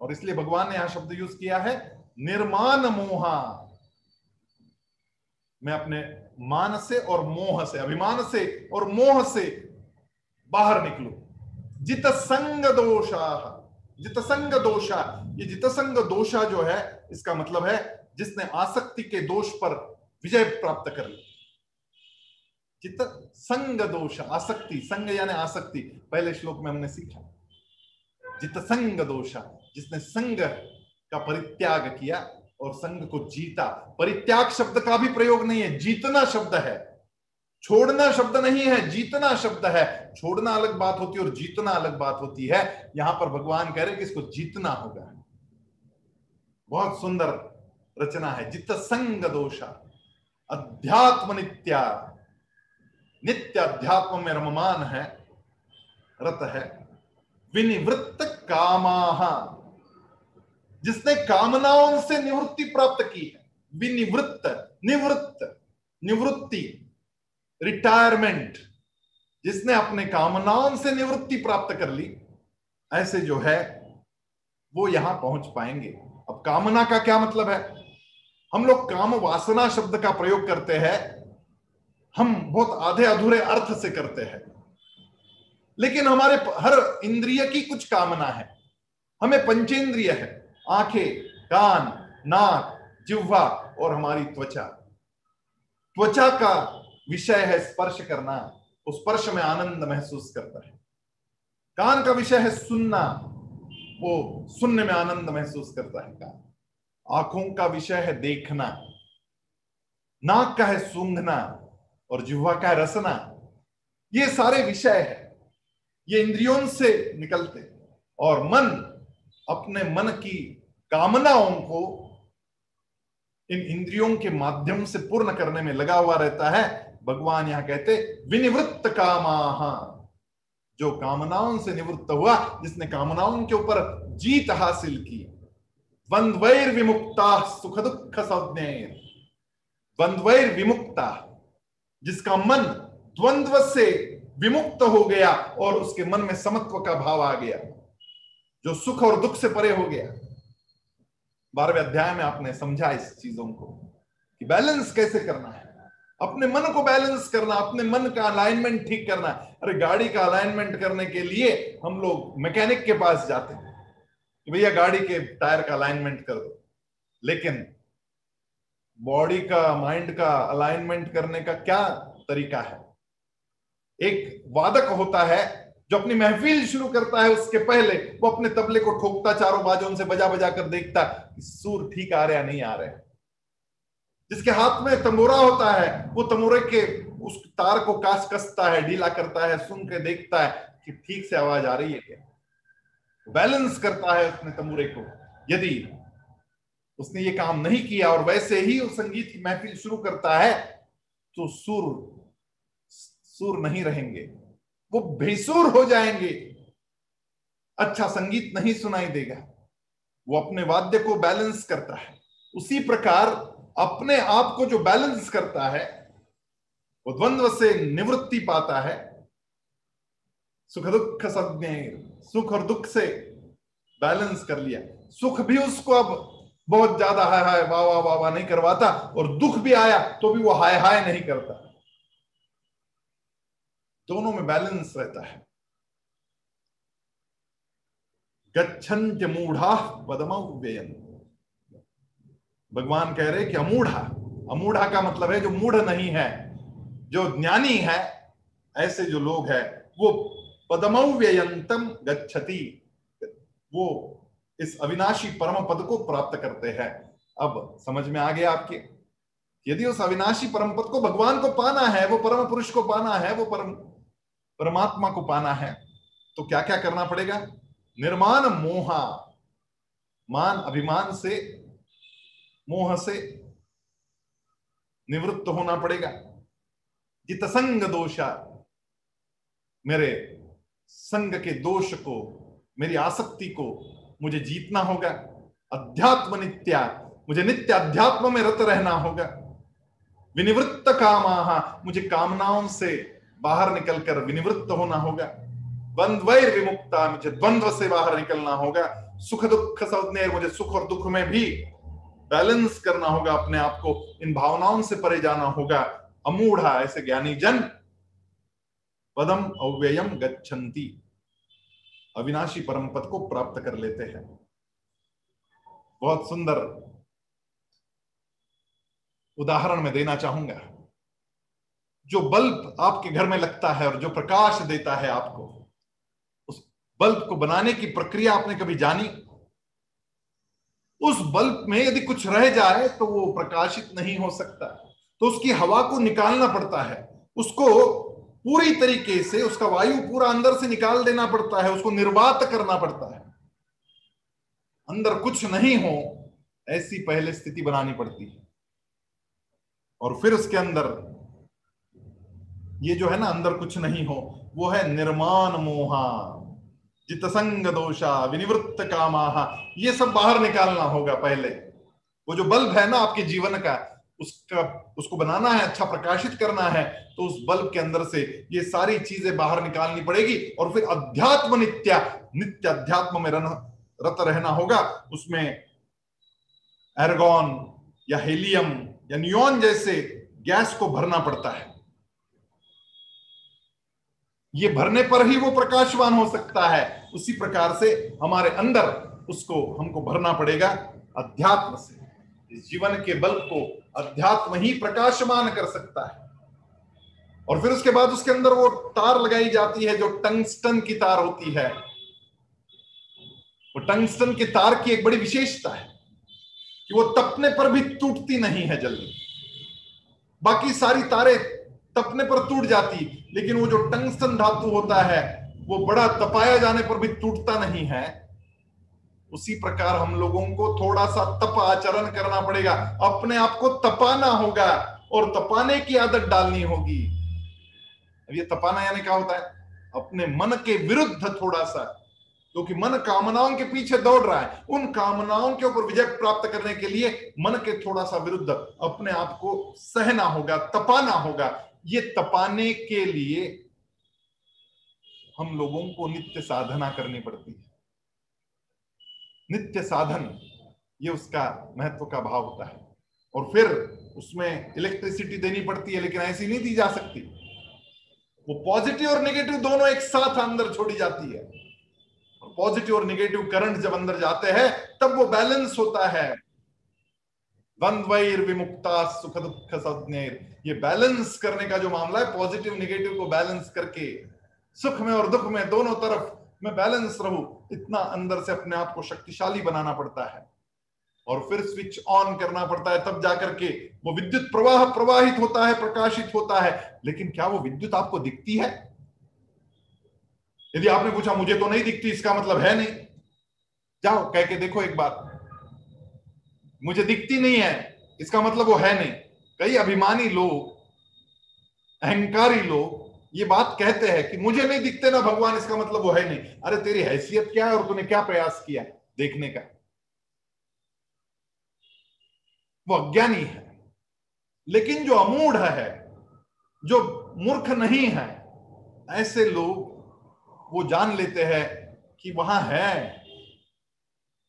और इसलिए भगवान ने यहाँ शब्द यूज़ किया है, निर्माण मोहा। मैं अपने मान से और मोह से, अभिमान से और मोह से बाहर निकलो। जित संग दोषा जित संग दोषा ये जित संग दोषा जो है, इसका मतलब है जिसने आसक्ति के दोष पर विजय प्राप्त कर ली चित्त संग दोष आसक्ति, संग यानी आसक्ति, पहले श्लोक में हमने सीखा। जित संग दोषा जिसने संग का परित्याग किया और संघ को जीता। परित्याग शब्द का भी प्रयोग नहीं है। जीतना शब्द है। छोड़ना शब्द नहीं है। जीतना शब्द है। छोड़ना अलग बात होती है और जीतना अलग बात होती है। यहाँ पर भगवान कह रहे कि इसको जीतना होगा। बहुत सुंदर रचना है। जित संग दोषा। अध्यात्म नित्या। नित्य अध्यात्म में रममान है। रत है। विनिवृत्त कामाहा जिसने कामनाओं से निवृत्ति प्राप्त की है, विनिवृत्त, निवृत्त, निवृत्ति रिटायरमेंट जिसने अपने कामनाओं से निवृत्ति प्राप्त कर ली, ऐसे जो है, वो यहाँ पहुँच पाएँगे। अब कामना का क्या मतलब है? हम लोग काम वासना शब्द का प्रयोग करते हैं, हम बहुत आधे अधूरे अर्थ से करते हैं। लेकिन हमारे हर इंद्रिय की कुछ कामना है, हमें पंचेंद्रिय है। आँखें, कान, नाक, जिह्वा और हमारी त्वचा। त्वचा का विषय है स्पर्श करना उस स्पर्श में आनंद महसूस करता है। कान का विषय है सुनना, वो सुनने में आनंद महसूस करता है कान। आँखों का विषय है देखना, नाक का है सूंघना और जिह्वा का है रसना। ये सारे विषय है। ये इंद्रियों से निकलते और मन अपने मन की कामनाओं को इन इंद्रियों के माध्यम से पूर्ण करने में लगा हुआ रहता है। भगवान यहाँ कहते, विनिवृत्त कामा। जो कामनाओं से निवृत्त हुआ, जिसने कामनाओं के ऊपर जीत हासिल की। द्वंद्वैर विमुक्ता सुख दुख संज्ञ द्वंद्वैर विमुक्ता जिसका मन द्वंद्व से विमुक्त हो गया और उसके मन में समत्व का भाव आ गया, जो सुख और दुख से परे हो गया। बारहवें अध्याय में आपने समझा इस चीज़ों को कि बैलेंस कैसे करना है? अपने मन को बैलेंस करना, अपने मन का अलाइनमेंट ठीक करना अरे, गाड़ी का अलाइनमेंट करने के लिए हम लोग मैकेनिक के पास जाते हैं कि भैया गाड़ी के टायर का अलाइनमेंट कर दो। लेकिन बॉडी का माइंड का अलाइनमेंट करने का क्या तरीका है? एक वादक होता है जो अपनी महफिल शुरू करता है, उसके पहले वो अपने तबले को ठोकता, चारों बाजों से बजा बजा कर देखता सूर ठीक आ रहे नहीं आ रहे। जिसके हाथ में तमोरा होता है, वो तमोरे के उस तार को कास कसता है, ढीला करता है, सुन के देखता है कि ठीक से आवाज़ आ रही है क्या। बैलेंस करता है अपने तमोरे को। यदि उसने ये काम नहीं किया और वैसे ही उस संगीत की महफिल शुरू करता है तो सुर सुर नहीं रहेंगे। वो बेसुर हो जाएँगे। अच्छा संगीत नहीं सुनाई देगा। वो अपने वाद्य को बैलेंस करता है। उसी प्रकार अपने आप को जो बैलेंस करता है, वो द्वंद्व से निवृत्ति पाता है। सुख दुख सज्ञ, सुख और दुख से बैलेंस कर लिया। सुख भी उसको अब बहुत ज़्यादा हाय हाय, वाह वाह वाह वाह नहीं करवाता, और दुख भी आया तो भी वो हाय हाय नहीं करता। दोनों में बैलेंस रहता है। गच्छन्त्य मूढ़ा पदम व्ययन भगवान कह रहे कि अमूढ़ा अमूढ़ा का मतलब है जो मूढ़ नहीं है, जो ज्ञानी है, ऐसे जो लोग हैं, वो पदमव्ययंतम गच्छति। वो इस अविनाशी परम पद को प्राप्त करते हैं। अब समझ में आ गया आपके? यदि उस अविनाशी परम पद को भगवान को पाना है, वो परम पुरुष को पाना है, वो परम परमात्मा को पाना है तो क्या क्या करना पड़ेगा? निर्माण मोहा, मान, अभिमान से, मोह से निवृत्त होना पड़ेगा। जितसंग दोषा मेरे संग के दोष को, मेरी आसक्ति को मुझे जीतना होगा। अध्यात्म नित्या, मुझे नित्य अध्यात्म में रत रहना होगा। विनिवृत्त कामा मुझे कामनाओं से बाहर निकलकर विनिवृत्त होना होगा। द्वंद्वैर विमुक्ता, मुझे द्वंद्व से बाहर निकलना होगा। सुख दुख सौदने, मुझे सुख और दुख में भी बैलेंस करना होगा, अपने आप को इन भावनाओं से परे जाना होगा। अमूढ़ा, ऐसे ज्ञानी जन, पदम अव्ययम गच्छन्ति। अविनाशी परम पद को प्राप्त कर लेते हैं। बहुत सुंदर उदाहरण में देना चाहूँगा। जो बल्ब आपके घर में लगता है और जो प्रकाश देता है आपको, उस बल्ब को बनाने की प्रक्रिया आपने कभी जानी? उस बल्ब में यदि कुछ रह जाए तो वो प्रकाशित नहीं हो सकता। तो उसकी हवा को निकालना पड़ता है। उसको पूरी तरीके से, उसका वायु पूरा अंदर से निकाल देना पड़ता है, उसको निर्वात करना पड़ता है। अंदर कुछ नहीं हो, ऐसी पहले स्थिति बनानी पड़ती है। और फिर उसके अंदर ये जो है ना अंदर कुछ नहीं हो, वो है निर्माण मोहा, जितसंग दोषा, विनिवृत्त कामा ये सब बाहर निकालना होगा पहले। वो जो बल्ब है ना आपके जीवन का, उसका, उसको बनाना है अच्छा प्रकाशित करना है तो उस बल्ब के अंदर से ये सारी चीज़ें बाहर निकालनी पड़ेगी और फिर अध्यात्म नित्या नित्य अध्यात्म में रन, रत रहना होगा। उसमें एरगॉन या हेलियम या नियोन जैसे गैस को भरना पड़ता है। ये भरने पर ही वो प्रकाशवान हो सकता है। उसी प्रकार से हमारे अंदर उसको, हमको भरना पड़ेगा अध्यात्म से। इस जीवन के बल को अध्यात्म ही प्रकाशमान कर सकता है। और फिर उसके बाद उसके अंदर वो तार लगाई जाती है जो टंगस्टन की तार होती है। वो टंगस्टन के तार की एक बड़ी विशेषता है कि वो तपने पर भी टूटती नहीं है जल्दी। बाकी सारी तारे तपने पर टूट जाती। लेकिन वो जो टंगस्टन धातु होता है, वो बड़ा तपाया जाने पर भी टूटता नहीं है। उसी प्रकार हम लोगों को थोड़ा सा तप आचरण करना पड़ेगा। अपने आप को तपाना होगा और तपाने की आदत डालनी होगी। अब ये तपाना यानी क्या होता है? अपने मन के विरुद्ध थोड़ा सा, क्योंकि तो मन कामनाओं के पीछे दौड़ रहा है। उन कामनाओं के ऊपर विजय प्राप्त करने के लिए मन के थोड़ा सा विरुद्ध अपने आप को सहना होगा, तपाना होगा। ये तपाने के लिए हम लोगों को नित्य साधना करनी पड़ती है। नित्य साधन, ये उसका महत्व का भाव होता है। और फिर उसमें इलेक्ट्रिसिटी देनी पड़ती है, लेकिन ऐसी नहीं दी जा सकती। वो पॉजिटिव और नेगेटिव दोनों एक साथ अंदर छोड़ी जाती है। पॉजिटिव और नेगेटिव करंट जब अंदर जाते हैं, तब वो बैलेंस होता है। द्वंद्वैर विमुक्ता सुख दुख सज्ञर ये बैलेंस करने का जो मामला है पॉजिटिव निगेटिव को बैलेंस करके, सुख में और दुख में दोनों तरफ़ मैं बैलेंस रहूँ, इतना अंदर से अपने आप को शक्तिशाली बनाना पड़ता है। और फिर स्विच ऑन करना पड़ता है, तब जाकर के वो विद्युत प्रवाह प्रवाहित होता है, प्रकाशित होता है। लेकिन क्या वो विद्युत आपको दिखती है? यदि आपने पूछा, मुझे तो नहीं दिखती, इसका मतलब है नहीं। जाओ, कह के देखो एक बार। मुझे दिखती नहीं है। इसका मतलब वो है नहीं। कई अभिमानी लोग, अहंकारी लोग ये बात कहते हैं कि मुझे नहीं दिखते ना भगवान, इसका मतलब वो है नहीं। अरे तेरी हैसियत क्या है और तूने क्या प्रयास किया देखने का? वो अज्ञानी है। लेकिन जो अमूढ़ है, जो मूर्ख नहीं है, ऐसे लोग वो जान लेते हैं कि वहाँ है।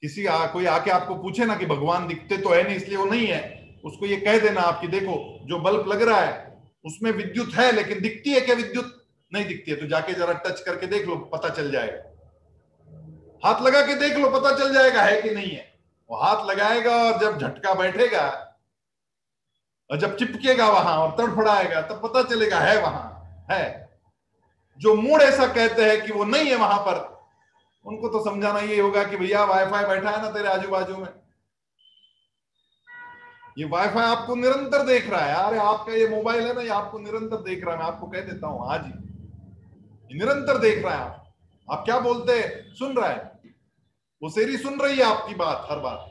किसी आ, कोई आके आपको पूछे ना कि भगवान दिखते तो है नहीं इसलिए वो नहीं है। उसको ये कह देना आपकी देखो जो बल्ब लग रहा है उसमें विद्युत है लेकिन दिखती है क्या विद्युत? नहीं दिखती है तो जाके जरा टच करके देख लो पता चल जाएगा। हाथ लगा के देख लो पता चल जाएगा है कि नहीं है। वो हाथ लगाएगा और जब झटका बैठेगा और जब चिपकेगा वहाँ और तड़फड़ाएगा तब पता चलेगा है वहाँ है। जो मूड ऐसा कहते हैं कि वो नहीं है वहाँ पर उनको तो समझाना ये होगा कि भैया वाईफाई बैठा है ना तेरे आजू बाजू में। ये वाईफाई आपको निरंतर देख रहा है। अरे आपका ये मोबाइल है ना, ये आपको निरंतर देख रहा है। मैं आपको कह देता हूँ, आज ही। निरंतर देख रहा है आप। आप क्या बोलते हैं? सुन रहा है। वो सेरी सुन रही है आपकी बात, हर बार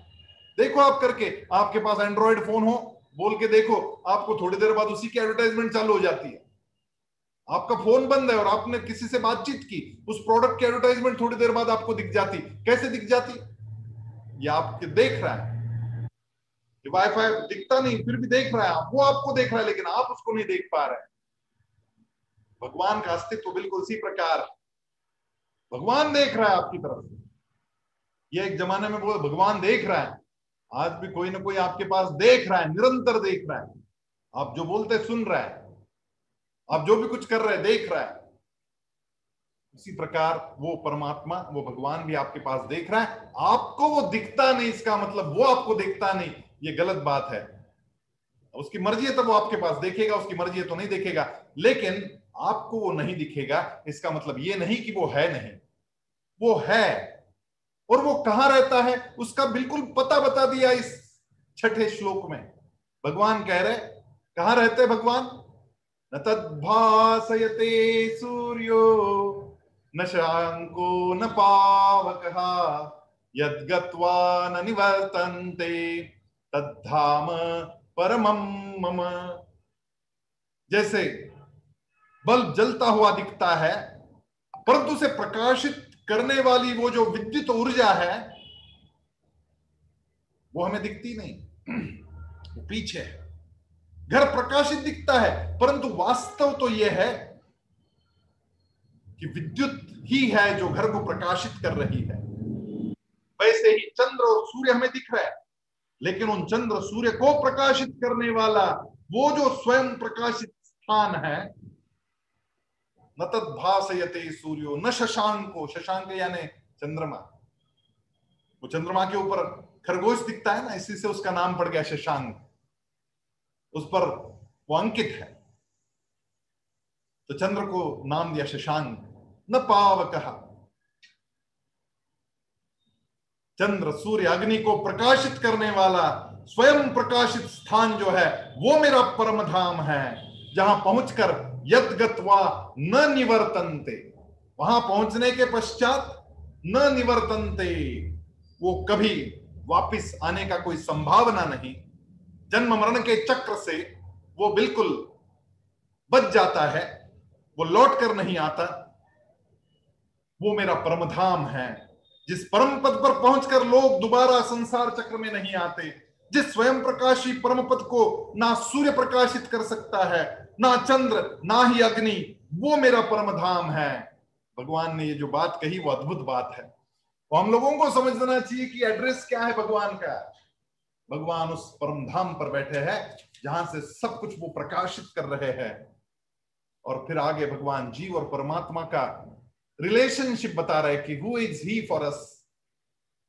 देखो आप करके, आपके पास एंड्रॉइड फ़ोन हो, बोल के देखो, आपको थोड़ी देर बाद उसी की एडवर्टाइजमेंट चालू हो जाती है। आपका फ़ोन बंद है और आपने किसी से बातचीत की, उस प्रोडक्ट की एडवर्टाइजमेंट थोड़ी देर बाद आपको दिख जाती। कैसे दिख जाती? ये आप देख रहा है। वाईफाई दिखता नहीं, फिर भी देख रहा है। वो आपको देख रहा है, लेकिन आप उसको नहीं देख पा रहे। भगवान का अस्तित्व बिल्कुल उसी प्रकार भगवान देख रहा है आपकी तरफ़ ये एक जमाने में बोल, भगवान देख रहा है। आज भी कोई ना कोई आपके पास देख रहा है, निरंतर देख रहा है। आप जो बोलते सुन रहा है। आप जो भी कुछ कर रहे हैं, देख रहा है। उसी प्रकार वो परमात्मा, वो भगवान भी आपके पास देख रहा है। आपको वो दिखता नहीं, इसका मतलब वो आपको देखता नहीं। ये गलत बात है। उसकी मर्ज़ी है तो वो आपके पास देखेगा, उसकी मर्ज़ी है तो नहीं देखेगा। लेकिन आपको वो नहीं दिखेगा, इसका मतलब ये नहीं कि वो है नहीं। वो है और वो कहाँ रहता है, उसका बिल्कुल पता बता दिया इस छठे श्लोक में। भगवान कह रहे कहाँ रहते भगवान? न तद्भासयते सूर्यो, न शांको न पावक, यद्गत्वा न निवर्तन्ते, तद्धाम परमम मम। जैसे बल्ब जलता हुआ दिखता है, परंतु उसे प्रकाशित करने वाली वो जो विद्युत ऊर्जा है, वो हमें दिखती नहीं। वो पीछे है। घर प्रकाशित दिखता है, परंतु वास्तव तो यह है कि विद्युत ही है जो घर को प्रकाशित कर रही है। वैसे ही चंद्र और सूर्य हमें दिख रहा है, लेकिन उन चंद्र सूर्य को प्रकाशित करने वाला वो जो स्वयं प्रकाशित स्थान है, न तद्भासयते सूर्यो, न शशांको। शशांक यानी चंद्रमा। वो चंद्रमा के ऊपर खरगोश दिखता है ना, इसी से उसका नाम पड़ गया शशांक। उस पर वो अंकित है। तो चंद्र को नाम दिया शशांक, न पावक। चंद्र सूर्य अग्नि को प्रकाशित करने वाला, स्वयं प्रकाशित स्थान जो है, वो मेरा परम धाम है, जहाँ पहुंचकर यद गत्वा न निवर्तनते। वहाँ पहुँचने के पश्चात न निवर्तनते, वो कभी वापिस आने का कोई संभावना नहीं। जन्म मरण के चक्र से वो बिल्कुल बच जाता है, वो लौट कर नहीं आता। वो मेरा परमधाम है। जिस परम पद पर पहुंचकर लोग दोबारा संसार चक्र में नहीं आते, जिस स्वयं प्रकाशी परम पद को ना सूर्य प्रकाशित कर सकता है, ना चंद्र, ना ही अग्नि, वो मेरा परम धाम है। भगवान ने ये जो बात कही, वो अद्भुत बात है। तो हम लोगों को समझना चाहिए कि एड्रेस क्या है भगवान का। भगवान उस परम धाम पर बैठे हैं, जहाँ से सब कुछ वो प्रकाशित कर रहे हैं। और फिर आगे भगवान जीव और परमात्मा का रिलेशनशिप बता रहे कि who is he for us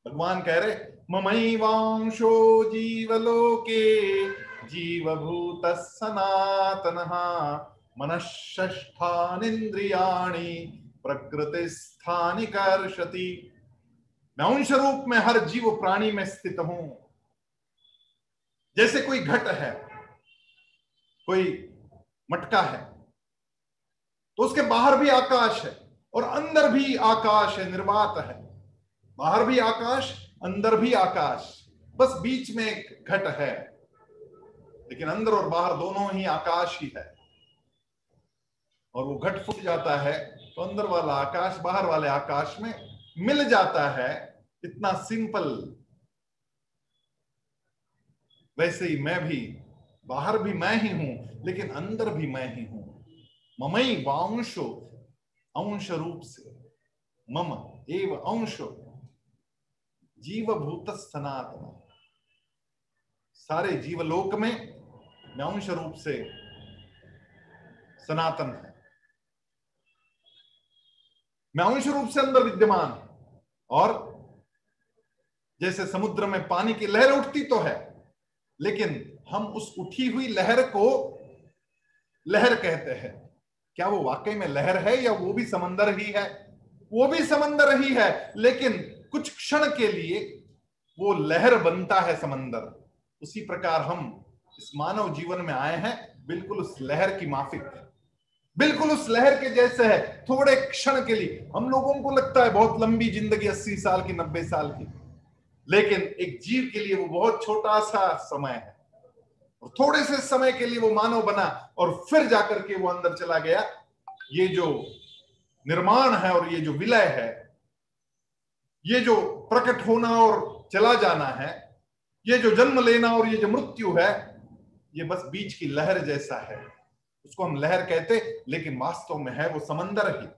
भगवान कह रहे ममई वांशो जीवलोके, जीवभूत सनातन मन मनष्ठानिंद्रियाणी प्रकृति स्थानी कर्षति मैं अंश रूप में हर जीव प्राणी में स्थित हूँ। जैसे कोई घट है, कोई मटका है तो उसके बाहर भी आकाश है और अंदर भी आकाश है, निर्वात है। बाहर भी आकाश, अंदर भी आकाश। बस बीच में एक घट है, लेकिन अंदर और बाहर दोनों ही आकाश ही है। और वो घट फूट जाता है तो अंदर वाला आकाश, बाहर वाले आकाश में मिल जाता है, इतना सिंपल वैसे ही मैं भी, बाहर भी मैं ही हूँ, लेकिन अंदर भी मैं ही हूँ। ममई वांशो अंश रूप से। मम एव अंशो जीव भूत सनातन सारे जीवलोक में मैं अंश रूप से सनातन है। मैं अंश रूप से अंदर विद्यमान और जैसे समुद्र में पानी की लहर उठती तो है लेकिन हम उस उठी हुई लहर को लहर कहते हैं। क्या वो वाकई में लहर है या वो भी समंदर ही है? वो भी समंदर ही है, लेकिन कुछ क्षण के लिए वो लहर बनता है समंदर। उसी प्रकार हम इस मानव जीवन में आए हैं, बिल्कुल उस लहर की माफिक। बिल्कुल उस लहर के जैसे है, थोड़े क्षण के लिए। हम लोगों को लगता है बहुत लंबी ज़िंदगी, अस्सी साल की, नब्बे साल की। लेकिन एक जीव के लिए वो बहुत छोटा सा समय है। और थोड़े से समय के लिए वो मानव बना और फिर जाकर के वो अंदर चला गया। ये जो निर्माण है और ये जो विलय है, ये जो प्रकट होना और चला जाना है, ये जो जन्म लेना और ये जो मृत्यु है, ये बस बीच की लहर जैसा है। उसको हम लहर कहते लेकिन वास्तव में है वो समंदर ही।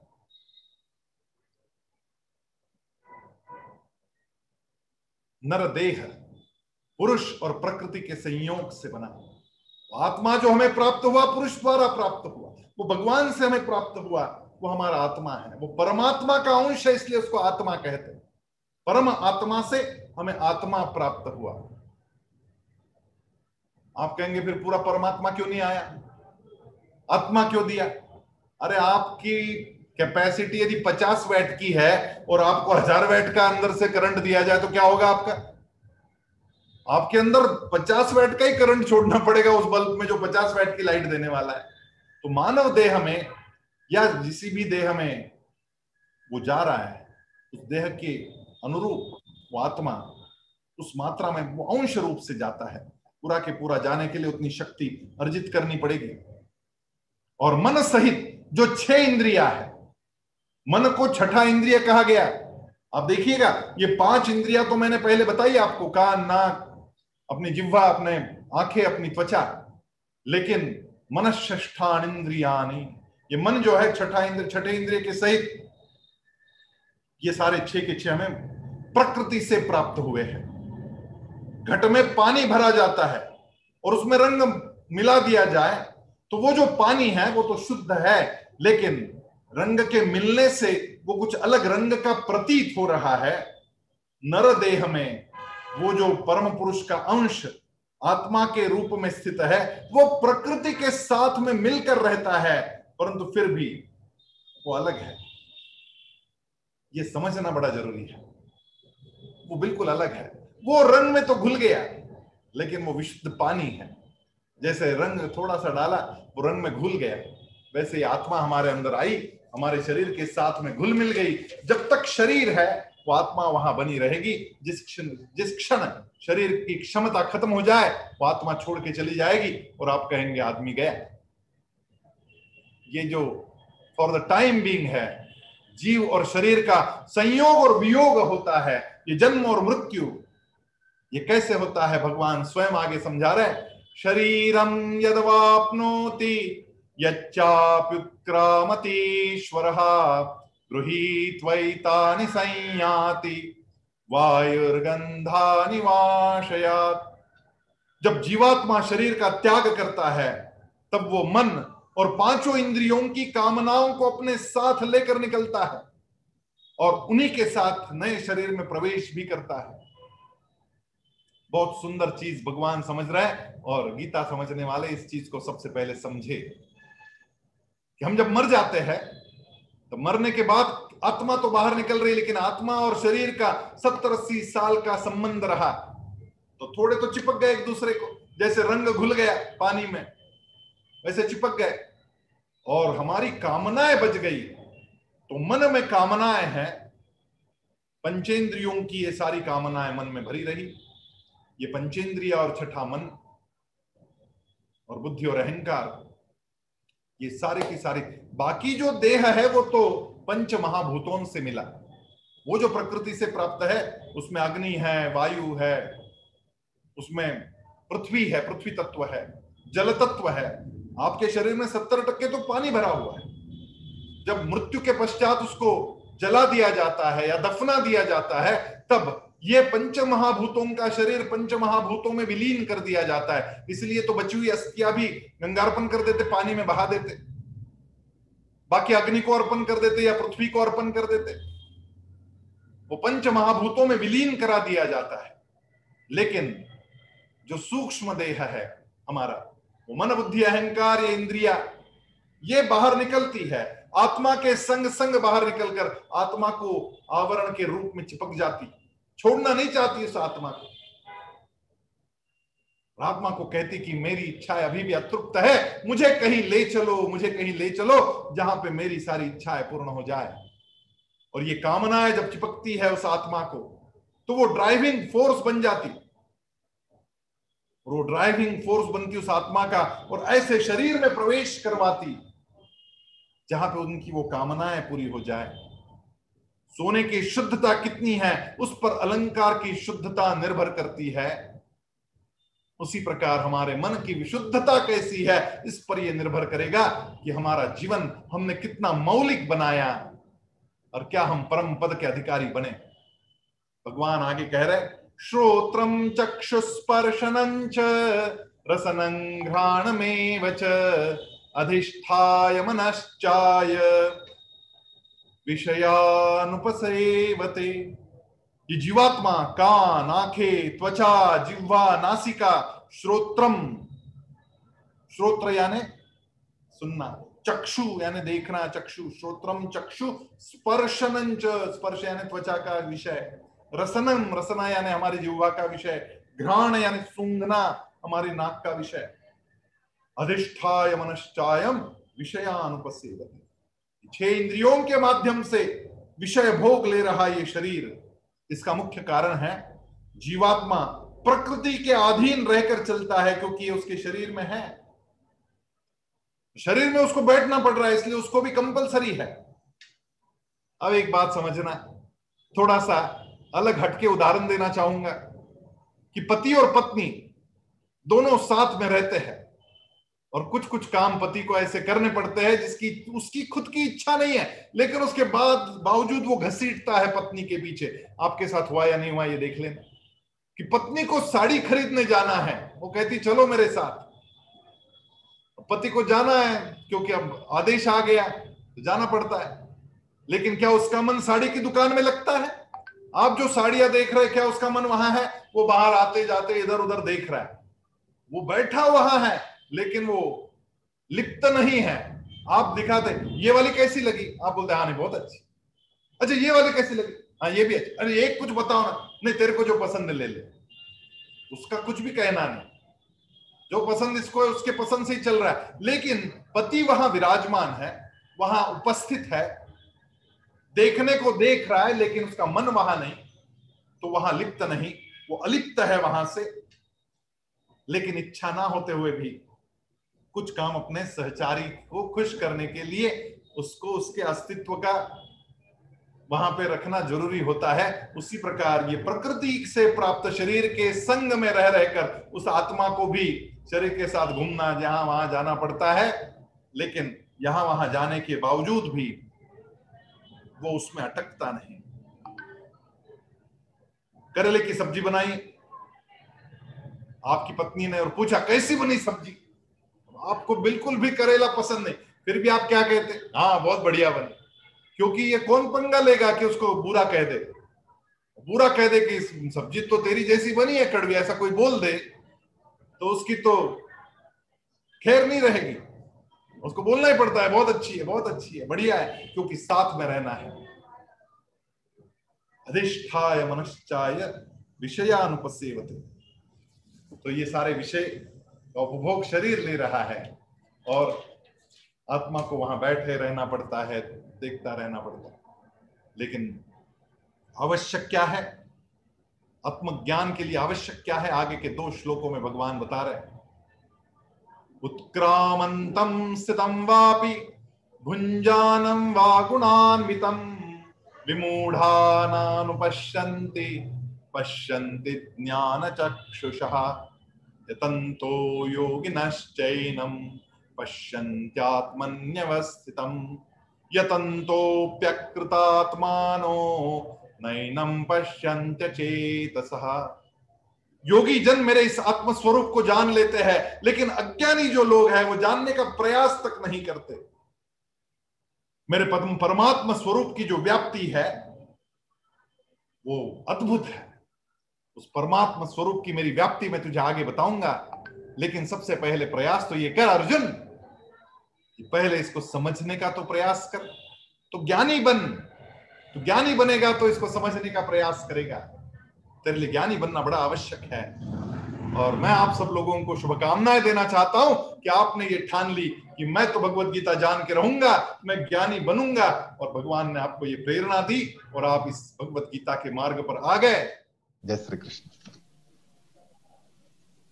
नर देह पुरुष और प्रकृति के संयोग से बना आत्मा जो हमें प्राप्त हुआ, पुरुष द्वारा प्राप्त हुआ, वो भगवान से हमें प्राप्त हुआ, वो हमारा आत्मा है। वो परमात्मा का अंश है, इसलिए उसको आत्मा कहते हैं। परम आत्मा से हमें आत्मा प्राप्त हुआ। आप कहेंगे, फिर पूरा परमात्मा क्यों नहीं आया? आत्मा क्यों दिया? अरे आपकी कैपेसिटी यदि 50 वैट की है और आपको हज़ार वैट का अंदर से करंट दिया जाए तो क्या होगा आपका? आपके अंदर 50 वैट का ही करंट छोड़ना पड़ेगा उस बल्ब में जो 50 वैट की लाइट देने वाला है। तो मानव देह में या किसी भी देह में वो जा रहा है, उस देह के अनुरूप वो आत्मा उस मात्रा में वो अंश रूप से जाता है। पूरा के पूरा जाने के लिए उतनी शक्ति अर्जित करनी पड़ेगी। और मन सहित जो छह इंद्रिया है मन को छठा इंद्रिय कहा गया। आप देखिएगा, ये पाँच इंद्रिया तो मैंने पहले बताई आपको, कान, नाक, अपनी जिह्वा, अपने आँखें, अपनी त्वचा। लेकिन मनष्ठान इंद्रियानी ये मन जो है छठा इंद्र, छठे इंद्रिय के सहित, ये सारे छह के छह हमें प्रकृति से प्राप्त हुए हैं। घट में पानी भरा जाता है और उसमें रंग मिला दिया जाए तो वो जो पानी है, वो तो शुद्ध है, लेकिन रंग के मिलने से वो कुछ अलग रंग का प्रतीत हो रहा है। नर देह में वो जो परम पुरुष का अंश आत्मा के रूप में स्थित है, वो प्रकृति के साथ में मिलकर रहता है, परंतु फिर भी वो अलग है। ये समझना बड़ा ज़रूरी है। वो बिल्कुल अलग है। वो रंग में तो घुल गया, लेकिन वो विशुद्ध पानी है। जैसे रंग थोड़ा सा डाला, वो रंग में घुल गया। वैसे ही आत्मा हमारे अंदर आई हमारे शरीर के साथ में घुल मिल गई। जब तक शरीर है, वो आत्मा वहाँ बनी रहेगी। जिस क्षण जिस क्षण शरीर की क्षमता खत्म हो जाए, वो आत्मा छोड़ के चली जाएगी और आप कहेंगे, आदमी गया। ये जो फॉर द टाइम बींग है, जीव और शरीर का संयोग और वियोग होता है, ये जन्म और मृत्यु, ये कैसे होता है, भगवान स्वयं आगे समझा रहे शरीरम यदवापनोति संयाति जब जीवात्मा शरीर का त्याग करता है, तब वो मन और पाँचों इंद्रियों की कामनाओं को अपने साथ लेकर निकलता है और उन्हीं के साथ नए शरीर में प्रवेश भी करता है। बहुत सुंदर चीज़ भगवान समझ रहा और गीता समझने वाले इस चीज़ को सबसे पहले समझे। हम जब मर जाते हैं तो मरने के बाद आत्मा तो बाहर निकल रही, लेकिन आत्मा और शरीर का सत्तर अस्सी साल का संबंध रहा। तो थोड़े तो चिपक गए एक दूसरे को। जैसे रंग घुल गया पानी में, वैसे चिपक गए। और हमारी कामनाएँ बच गई। तो मन में कामनाएँ हैं। पंचेंद्रियों की ये सारी कामनाएँ मन में भरी रही। ये पंचेंद्रिया और छठा मन और बुद्धि और अहंकार ये सारे की सारी। बाकी जो देह है वो तो पंच महाभूतों से मिला। वो जो प्रकृति से प्राप्त है, उसमें अग्नि है, वायु है, उसमें पृथ्वी है, पृथ्वी तत्व है, जल तत्व है। आपके शरीर में सत्तर टक्के तो पानी भरा हुआ है। जब मृत्यु के पश्चात उसको जला दिया जाता है या दफना दिया जाता है, तब ये पंच महाभूतों का शरीर पंच महाभूतों में विलीन कर दिया जाता है। इसलिए तो बची हुई अस्थियाँ भी गंगार्पण कर देते, पानी में बहा देते। बाकी अग्नि को अर्पण कर देते या पृथ्वी को अर्पण कर देते। वो पंच महाभूतों में विलीन करा दिया जाता है। लेकिन जो सूक्ष्म देह है हमारा, वो मन बुद्धि अहंकार, ये इंद्रिया, ये बाहर निकलती है। आत्मा के संग संग बाहर निकलकर आत्मा को आवरण के रूप में चिपक जाती। छोड़ना नहीं चाहती उस आत्मा को। आत्मा को कहती कि मेरी इच्छाएँ अभी भी अतृप्त है, मुझे कहीं ले चलो, मुझे कहीं ले चलो, जहाँ पे मेरी सारी इच्छाएँ पूर्ण हो जाए। और ये कामनाएँ जब चिपकती है उस आत्मा को तो वो ड्राइविंग फोर्स बन जाती। वो ड्राइविंग फोर्स बनती उस आत्मा का, और ऐसे शरीर में प्रवेश करवाती, जहाँ पे उनकी वो कामनाएँ पूरी हो जाए। सोने की शुद्धता कितनी है, उस पर अलंकार की शुद्धता निर्भर करती है। उसी प्रकार हमारे मन की विशुद्धता कैसी है, इस पर यह निर्भर करेगा कि हमारा जीवन हमने कितना मौलिक बनाया और क्या हम परम पद के अधिकारी बने। भगवान आगे कह रहे श्रोत्रम चक्षुस्पर्शन रसनं घ्राणमेव च अधिष्ठाय विषयानुपसेवते। ये जीवात्मा, कान, आंखे, त्वचा, जिह्वा, नासिका, श्रोत्रम। श्रोत्र यानी सुनना। चक्षु यानी देखना, चक्षु। श्रोत्रम, चक्षु स्पर्शन स्पर्श यानी त्वचा का विषय। रसनम, रसना यानी हमारी जिह्वा का विषय। घ्राण यानी सूंघना, हमारी नाक का विषय। अधिष्ठाय मनश्चायम विषयानुपसेवते। छह इंद्रियों के माध्यम से विषय भोग ले रहा ये शरीर। इसका मुख्य कारण है, जीवात्मा प्रकृति के अधीन रहकर चलता है क्योंकि ये उसके शरीर में है। शरीर में उसको बैठना पड़ रहा है, इसलिए उसको भी कंपलसरी है। अब एक बात समझना, थोड़ा सा अलग हटके उदाहरण देना चाहूँगा कि पति और पत्नी दोनों साथ में रहते हैं। और कुछ कुछ काम पति को ऐसे करने पड़ते हैं जिसकी, उसकी खुद की इच्छा नहीं है। लेकिन उसके बाद, बावजूद वो घसीटता है पत्नी के पीछे, आपके साथ हुआ या नहीं हुआ ये देख लेना। कि पत्नी को साड़ी खरीदने जाना है, वो कहती, चलो मेरे साथ। पति को जाना है, क्योंकि अब आदेश आ गया तो जाना पड़ता है। लेकिन क्या उसका मन साड़ी की दुकान में लगता है? आप जो साड़ियाँ देख रहे क्या उसका मन वहाँ है? वो बाहर आते जाते इधर उधर देख रहा है। वो बैठा वहाँ है। लेकिन वो लिप्त नहीं है। आप दिखाते, ये वाली कैसी लगी? आप बोलते हाँ नहीं, बहुत अच्छी। अच्छा ये वाली कैसी लगी? हाँ ये भी अच्छी। अरे, एक कुछ बताओ ना। नहीं, तेरे को जो पसंद ले ले। उसका कुछ भी कहना नहीं। जो पसंद इसको है, उसके पसंद से ही चल रहा है। लेकिन पति वहाँ विराजमान है, वहाँ उपस्थित है, देखने को देख रहा है, लेकिन उसका मन वहाँ नहीं तो वहाँ लिप्त नहीं। वो अलिप्त है वहाँ से, लेकिन इच्छा ना होते हुए भी कुछ काम अपने सहचारी को खुश करने के लिए उसको उसके अस्तित्व का वहाँ पे रखना ज़रूरी होता है। उसी प्रकार ये प्रकृति से प्राप्त शरीर के संग में रह रहकर उस आत्मा को भी शरीर के साथ घूमना, जहाँ वहाँ जाना पड़ता है, लेकिन यहाँ वहाँ जाने के बावजूद भी वो उसमें अटकता नहीं। करेले की सब्ज़ी बनाई, आपकी पत्नी ने और पूछा, कैसी बनी सब्ज़ी? आपको बिल्कुल भी करेला पसंद नहीं, फिर भी आप क्या कहते? हाँ बहुत बढ़िया बने। क्योंकि ये कौन पंगा लेगा कि उसको बुरा कह दे? बुरा कह दे कि सब्ज़ी तो तेरी जैसी बनी है, कड़वी, ऐसा कोई बोल दे तो उसकी तो खैर नहीं रहेगी। उसको बोलना ही पड़ता है, बहुत अच्छी है, बहुत अच्छी है, बढ़िया है, क्योंकि साथ में रहना है। अधिष्ठाय मनुष्चाय विषयानुपसेवते। तो ये सारे विषय उपभोग शरीर ले रहा है और आत्मा को वहाँ बैठे रहना पड़ता है, देखता रहना पड़ता है। लेकिन आवश्यक क्या है? आत्मज्ञान के लिए आवश्यक क्या है? आगे के दो श्लोकों में भगवान बता रहे उत्क्रामंतम स्थितम वापि भुंजानम वा गुणान्वितम पश्यन्ति ज्ञान चक्षुषा यतन्तो योगिनश्चैनं पश्यन्त्यात्मन्यवस्थितम्। यतंतोप्यकृतात्मानो नैनम पश्यंत्य चेतसः योगी जन मेरे इस आत्म स्वरूप को जान लेते हैं, लेकिन अज्ञानी जो लोग हैं, वो जानने का प्रयास तक नहीं करते। मेरे पद्म परमात्मा स्वरूप की जो व्याप्ति है, वो अद्भुत है। उस परमात्मा स्वरूप की मेरी व्याप्ति मैं तुझे आगे बताऊँगा। लेकिन सबसे पहले प्रयास तो ये कर, अर्जुन पहले इसको समझने का तो प्रयास कर। तो ज्ञानी बन। तो ज्ञानी बनेगा तो इसको समझने का प्रयास करेगा। तेरे लिए ज्ञानी बनना बड़ा आवश्यक है। और मैं आप सब लोगों को शुभकामनाएँ देना चाहता हूँ कि आपने ये ठान ली कि मैं तो भगवत गीता जान के रहूँगा, मैं ज्ञानी बनूँगा। और भगवान ने आपको ये प्रेरणा दी और आप इस भगवत गीता के मार्ग पर आ गए। जय श्री कृष्ण।